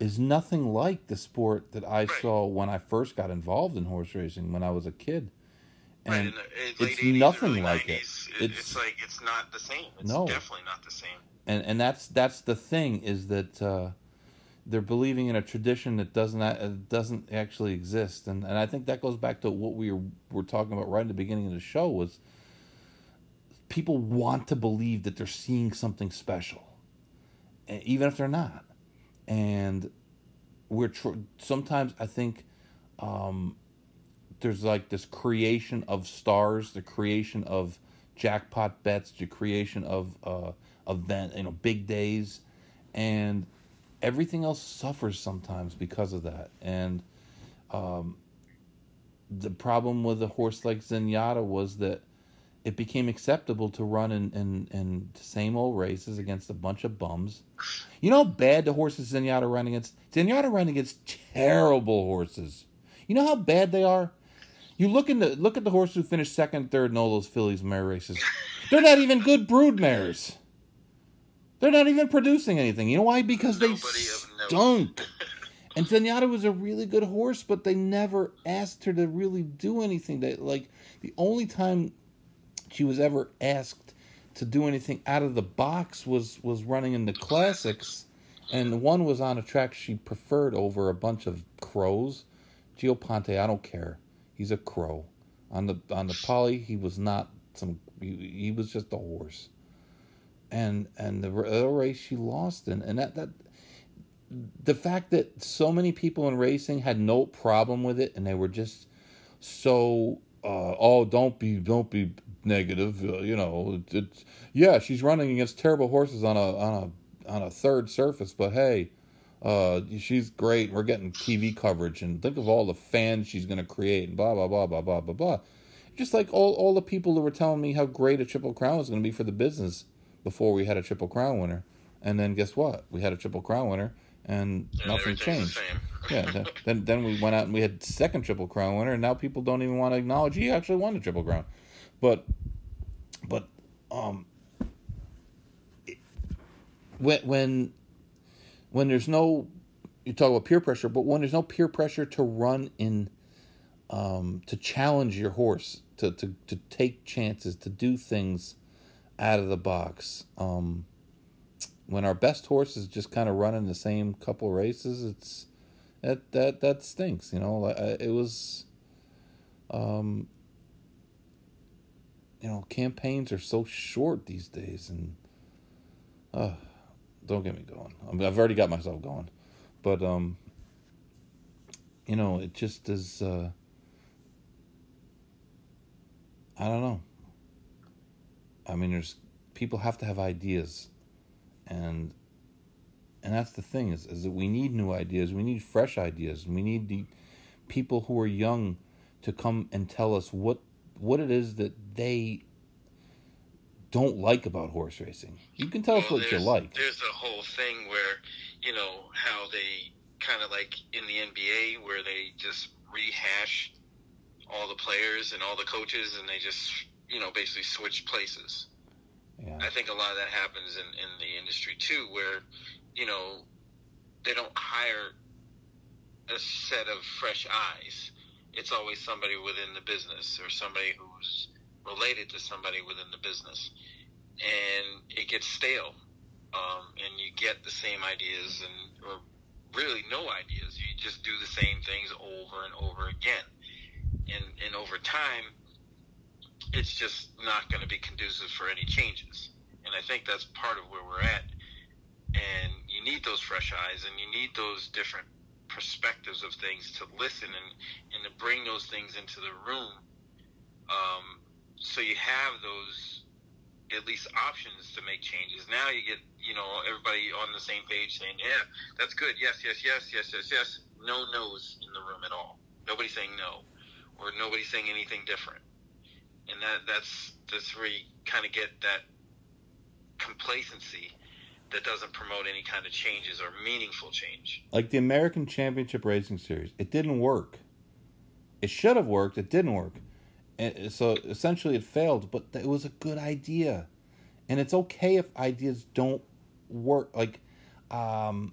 is nothing like the sport that I right. saw when I first got involved in horse racing when I was a kid. And right, it's 80s, nothing like 90s, it. It's, it's, like it's not the same. It's no. definitely not the same. And and that's that's the thing is that uh, they're believing in a tradition that doesn't uh, doesn't actually exist, and and I think that goes back to what we were, were talking about right in the beginning of the show was people want to believe that they're seeing something special, even if they're not, and we're tr- sometimes I think um, there's like this creation of stars, the creation of jackpot bets, the creation of uh, event, you know, big days, and everything else suffers sometimes because of that. And um, the problem with a horse like Zenyatta was that it became acceptable to run in, in, in the same old races against a bunch of bums. You know how bad the horses Zenyatta ran against? Zenyatta ran against terrible horses. You know how bad they are? You look in the look at the horses who finished second, third in all those fillies mare races. They're not even good brood mares. They're not even producing anything. You know why? Because Nobody they stunk. and Zenyatta was a really good horse, but they never asked her to really do anything. They like the only time she was ever asked to do anything out of the box was was running in the classics, and one was on a track she preferred over a bunch of crows. Gio Ponti, I don't care. He's a crow. On the on the poly, he was not some. He, he was just a horse and and the race she lost in, and that that the fact that so many people in racing had no problem with it, and they were just so uh, oh don't be don't be negative, uh, you know. It's yeah, she's running against terrible horses on a on a on a third surface, but hey. Uh, she's great. We're getting TV coverage, and think of all the fans she's going to create, and blah blah blah blah blah blah blah. Just like all all the people that were telling me how great a Triple Crown was going to be for the business, before we had a Triple Crown winner. And then guess what? We had a Triple Crown winner and, and nothing changed. yeah, then, then, then we went out and we had second Triple Crown winner, and now people don't even want to acknowledge he actually won the Triple Crown. But, but, um, when when when there's no, you talk about peer pressure, but when there's no peer pressure to run in, um, to challenge your horse, to to to take chances, to do things out of the box. Um, when our best horse is just kind of running the same couple races, it's that that that stinks. You know, it was. Um, you know, campaigns are so short these days, and uh, don't get me going. I mean, I've already got myself going, but um, you know, it just is. Uh, I don't know. I mean, there's people have to have ideas, and and that's the thing is is that we need new ideas, we need fresh ideas, and we need the people who are young to come and tell us what what it is that they don't like about horse racing. You can tell well, us what you like. There's a whole thing where you know how they kind of like in the NBA where they just rehash all the players and all the coaches and they just you know, basically switch places. Yeah. I think a lot of that happens in, in the industry too, where, you know, they don't hire a set of fresh eyes. It's always somebody within the business or somebody who's related to somebody within the business. And it gets stale. Um, and you get the same ideas and, or really no ideas. You just do the same things over and over again. And, and over time, it's just not going to be conducive for any changes. And I think that's part of where we're at. And you need those fresh eyes and you need those different perspectives of things to listen and, and to bring those things into the room. Um, so you have those at least options to make changes. Now you get, you know, everybody on the same page saying, yeah, that's good. Yes, yes, yes, yes, yes, yes. No no's in the room at all. Nobody saying no or nobody saying anything different and that that's that's where you kind of get that complacency that doesn't promote any kind of changes or meaningful change. Like the American Championship Racing Series, it didn't work. It should have worked. It didn't work. And so essentially, it failed. But it was a good idea, and it's okay if ideas don't work. Like, um,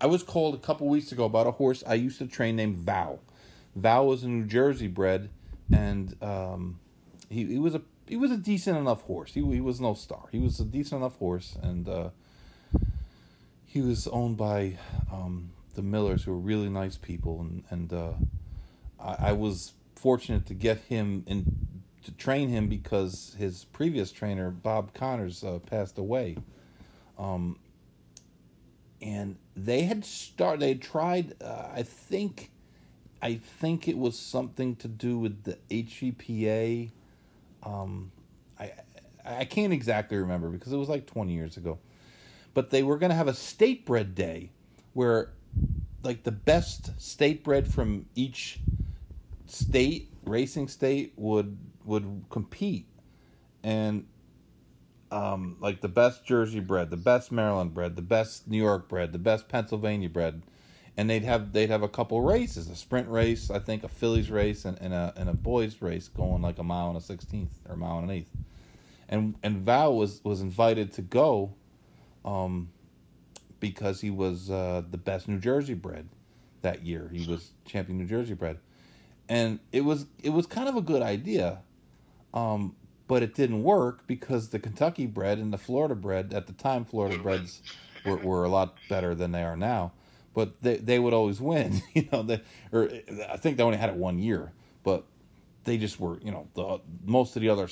I was called a couple weeks ago about a horse I used to train named Val. Val was a New Jersey bred, and um, he, he was a he was a decent enough horse. He he was no star. He was a decent enough horse, and uh, he was owned by um, the Millers, who were really nice people, and and uh, I, I, was fortunate to get him and to train him because his previous trainer Bob Connors uh, passed away. Um, and they had started. They had tried. Uh, I think, I think it was something to do with the HBPA um, I I can't exactly remember because it was like 20 years ago. But they were going to have a state bred day where like the best state bred from each state racing state would would compete and um, like the best Jersey bred the best Maryland bred the best New York bred the best Pennsylvania bred, and they'd have they'd have a couple races, a sprint race, I think a fillies race, and, and a and a boys race going like a mile and a sixteenth or a mile and an eighth, and and Val was was invited to go, um, because he was uh, the best New Jersey bred that year. He was champion New Jersey bred, and it was it was kind of a good idea, um, but it didn't work because the Kentucky bred and the Florida bred at the time Florida breds were, were a lot better than they are now but they they would always win. You know, they, or I think they only had it one year, but they just were. You know, the most of the other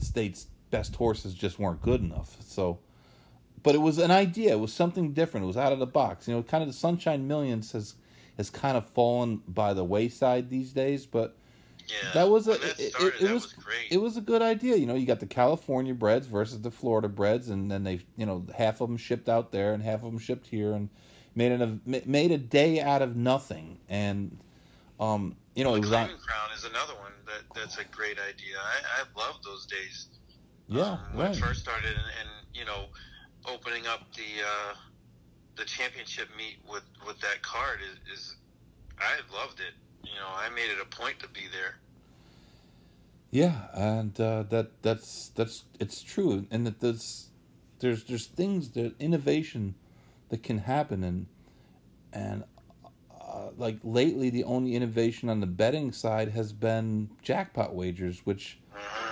states' best horses just weren't good enough. So, but it was an idea. It was something different. It was out of the box. You know, kind of the Sunshine Millions has has kind of fallen by the wayside these days, but. Yeah, that was a it, started, it, it was, was it was a good idea. You know, you got the California breds versus the Florida breds, and then they you know half of them shipped out there and half of them shipped here, and made an made a day out of nothing, and um, you know, well, the Crown is another one that that's a great idea. I, I love those days. Yeah, um, when right. it first started, and, and, you know, opening up the uh, the championship meet with with that card is, is I loved it. You know, I made it a point to be there. Yeah, and uh, that that's that's it's true, and that there's there's there's things that innovation that can happen. And and uh, like lately the only innovation on the betting side has been jackpot wagers which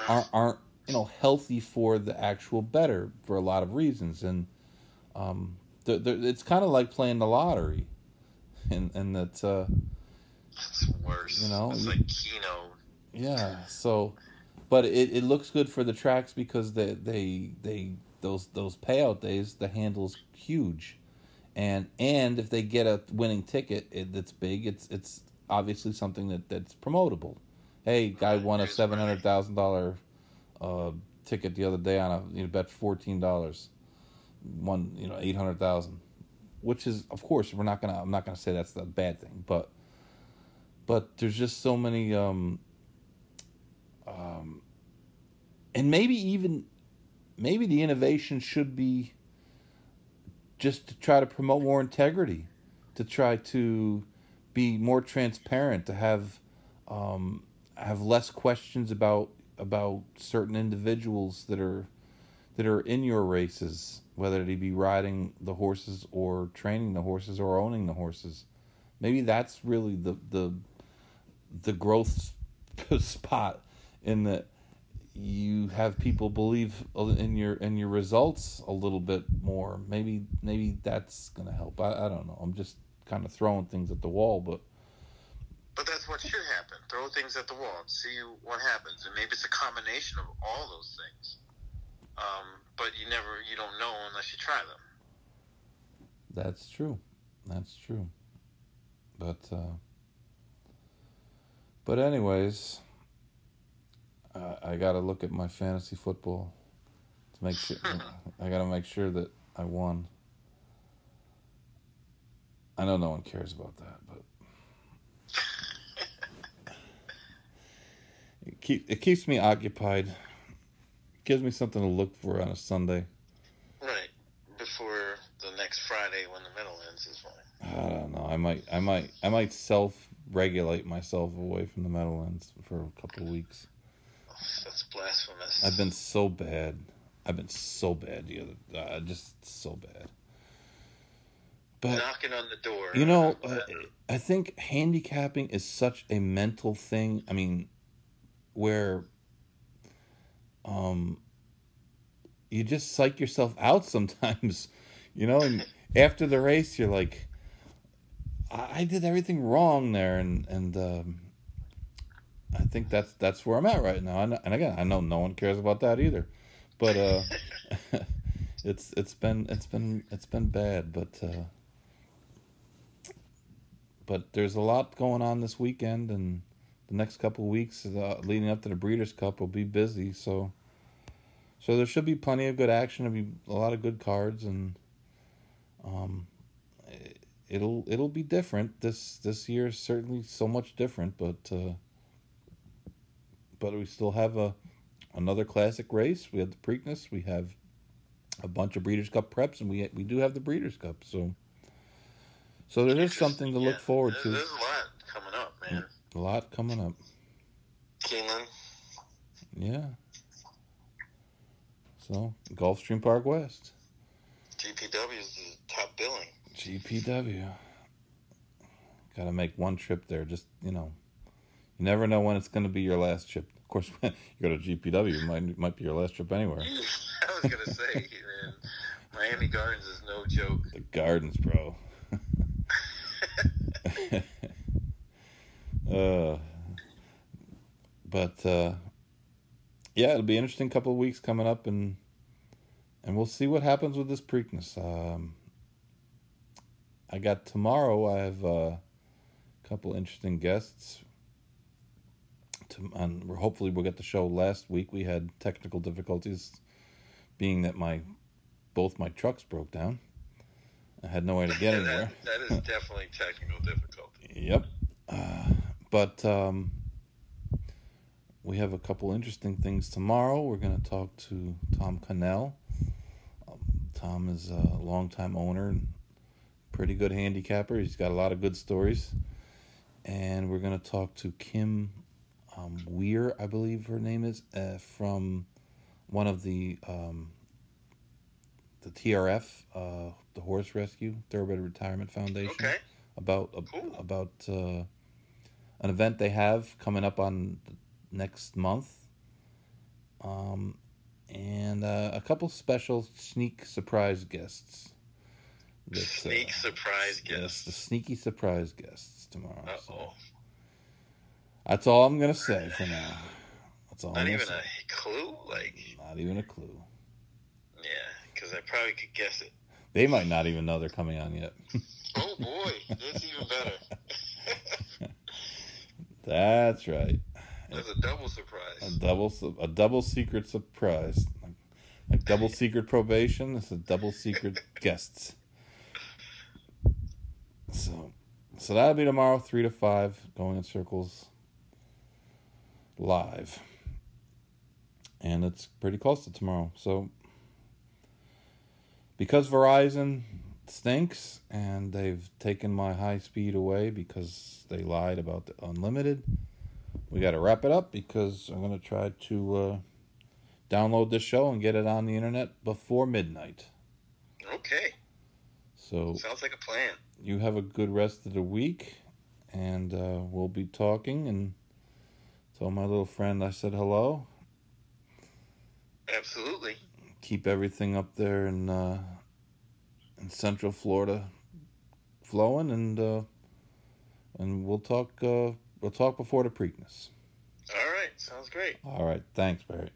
aren't, aren't you know healthy for the actual bettor for a lot of reasons. And um, they're, they're, it's kind of like playing the lottery and and that uh, it's worse. you know it's like keno. Yeah so but it, it looks good for the tracks because they they they those those payout days the handle's huge and and if they get a winning ticket it, that's big, it's it's obviously something that that's promotable. Hey, guy won a seven hundred thousand dollar uh, ticket the other day on a you know bet fourteen dollars, won you know eight hundred thousand, which is of course we're not gonna I'm not gonna say that's a bad thing, but but there's just so many um, um, and maybe even maybe the innovation should be just to try to promote more integrity, to try to be more transparent, to have um, have less questions about about certain individuals that are that are in your races, whether it be riding the horses or training the horses or owning the horses. Maybe that's really the the the growth spot in that you have people believe in your in your results a little bit more. Maybe maybe that's gonna help. I, I don't know. I'm just kind of throwing things at the wall, but but that's what should happen. Throw things at the wall and see what happens. And maybe it's a combination of all those things. Um, but you never, you don't know unless you try them. That's true. That's true. But, uh, but anyways, uh, I got to look at my fantasy football to make sure. I got to make sure that I won. I know no one cares about that, but it keep it keeps me occupied. Gives me something to look for on a Sunday. Right before the next Friday when the middle ends is fine. I don't know. I might I might I might self regulate myself away from the Meadowlands for a couple of weeks. That's blasphemous. I've been so bad. I've been so bad the other, uh, just so bad. But knocking on the door. You know, uh, I think handicapping is such a mental thing. I mean, where um you just psych yourself out sometimes, you know, and after the race you're like I, I did everything wrong there and and um I think that's that's where I'm at right now. And, and again, I know no one cares about that either, but uh, it's it's been it's been it's been bad. But uh, but there's a lot going on this weekend, and the next couple weeks uh, leading up to the Breeders' Cup will be busy. So so there should be plenty of good action. There'll be a lot of good cards, and um, it'll it'll be different. This this year is certainly so much different, but. Uh, but we still have a another classic race. We have the Preakness. We have a bunch of Breeders' Cup preps, and we we do have the Breeders' Cup. So, so there is something to yeah, look forward there's, to. There's a lot coming up, mm, man. A lot coming up. Keeneland. Yeah. So Gulfstream Park West. GPW is the top billing. GPW. Got to make one trip there. Just you know, you never know when it's going to be your last trip. Of course, you go to GPW, it might might be your last trip anywhere. I was gonna say, man, Miami Gardens is no joke. The gardens, bro. uh, but uh, yeah, it'll be an interesting couple of weeks coming up, and and we'll see what happens with this Preakness. Um, I got tomorrow. I have a couple interesting guests to, and hopefully we'll get the show. Last week we had technical difficulties, being that my both my trucks broke down. I had no way to get anywhere. that, that is definitely technical difficulty. Yep, uh, but um, we have a couple interesting things tomorrow. We're going to talk to Tom Cannell. Um, Tom is a longtime owner and pretty good handicapper. He's got a lot of good stories. And we're going to talk to Kim um, Weir, I believe her name is, uh, from one of the um, the TRF, uh, the Horse Rescue Thoroughbred Retirement Foundation. Okay. About uh, cool. about uh, an event they have coming up on next month. Um, and uh, a couple special sneak surprise guests. That, sneak surprise guests. Yes, the sneaky surprise guests tomorrow. Uh oh. That's all I'm gonna say for now. That's all. Not I'm even say. a clue, like. Not even a clue. Yeah, because I probably could guess it. They might not even know they're coming on yet. oh boy, that's even better. that's right. That's a double surprise. A double, a double secret surprise. Like, like double secret probation. It's a double secret guests. So, so that'll be tomorrow, three to five, going in circles live. And it's pretty close to tomorrow. So, because Verizon stinks and they've taken my high speed away because they lied about the unlimited, we got to wrap it up because I'm going to try to uh, download the show and get it on the internet before midnight. Okay. So Sounds like a plan. you have a good rest of the week, and uh, we'll be talking. And tell my little friend I said hello. Absolutely. Keep everything up there in uh, in Central Florida flowing, and uh, and we'll talk. Uh, we'll talk before the Preakness. All right. Sounds great. All right. Thanks, Barry.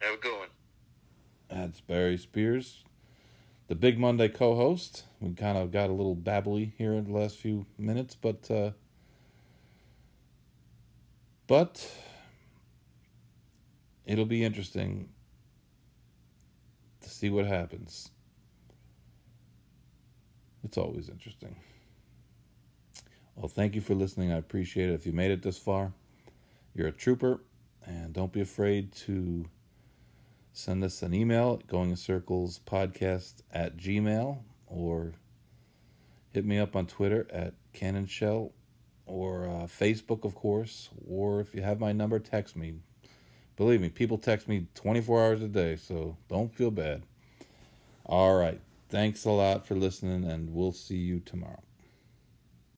Have a good one. That's Barry Spears, the Big Monday co-host. We kind of got a little babbly here in the last few minutes, but uh, but it'll be interesting to see what happens. It's always interesting. Well, thank you for listening. I appreciate it. If you made it this far, you're a trooper, and don't be afraid to send us an email at going in circles podcast at gmail or hit me up on twitter at cannon shell or uh, facebook of course or if you have my number text me. Believe me people text me 24 hours a day so don't feel bad. All right. Thanks a lot for listening and we'll see you tomorrow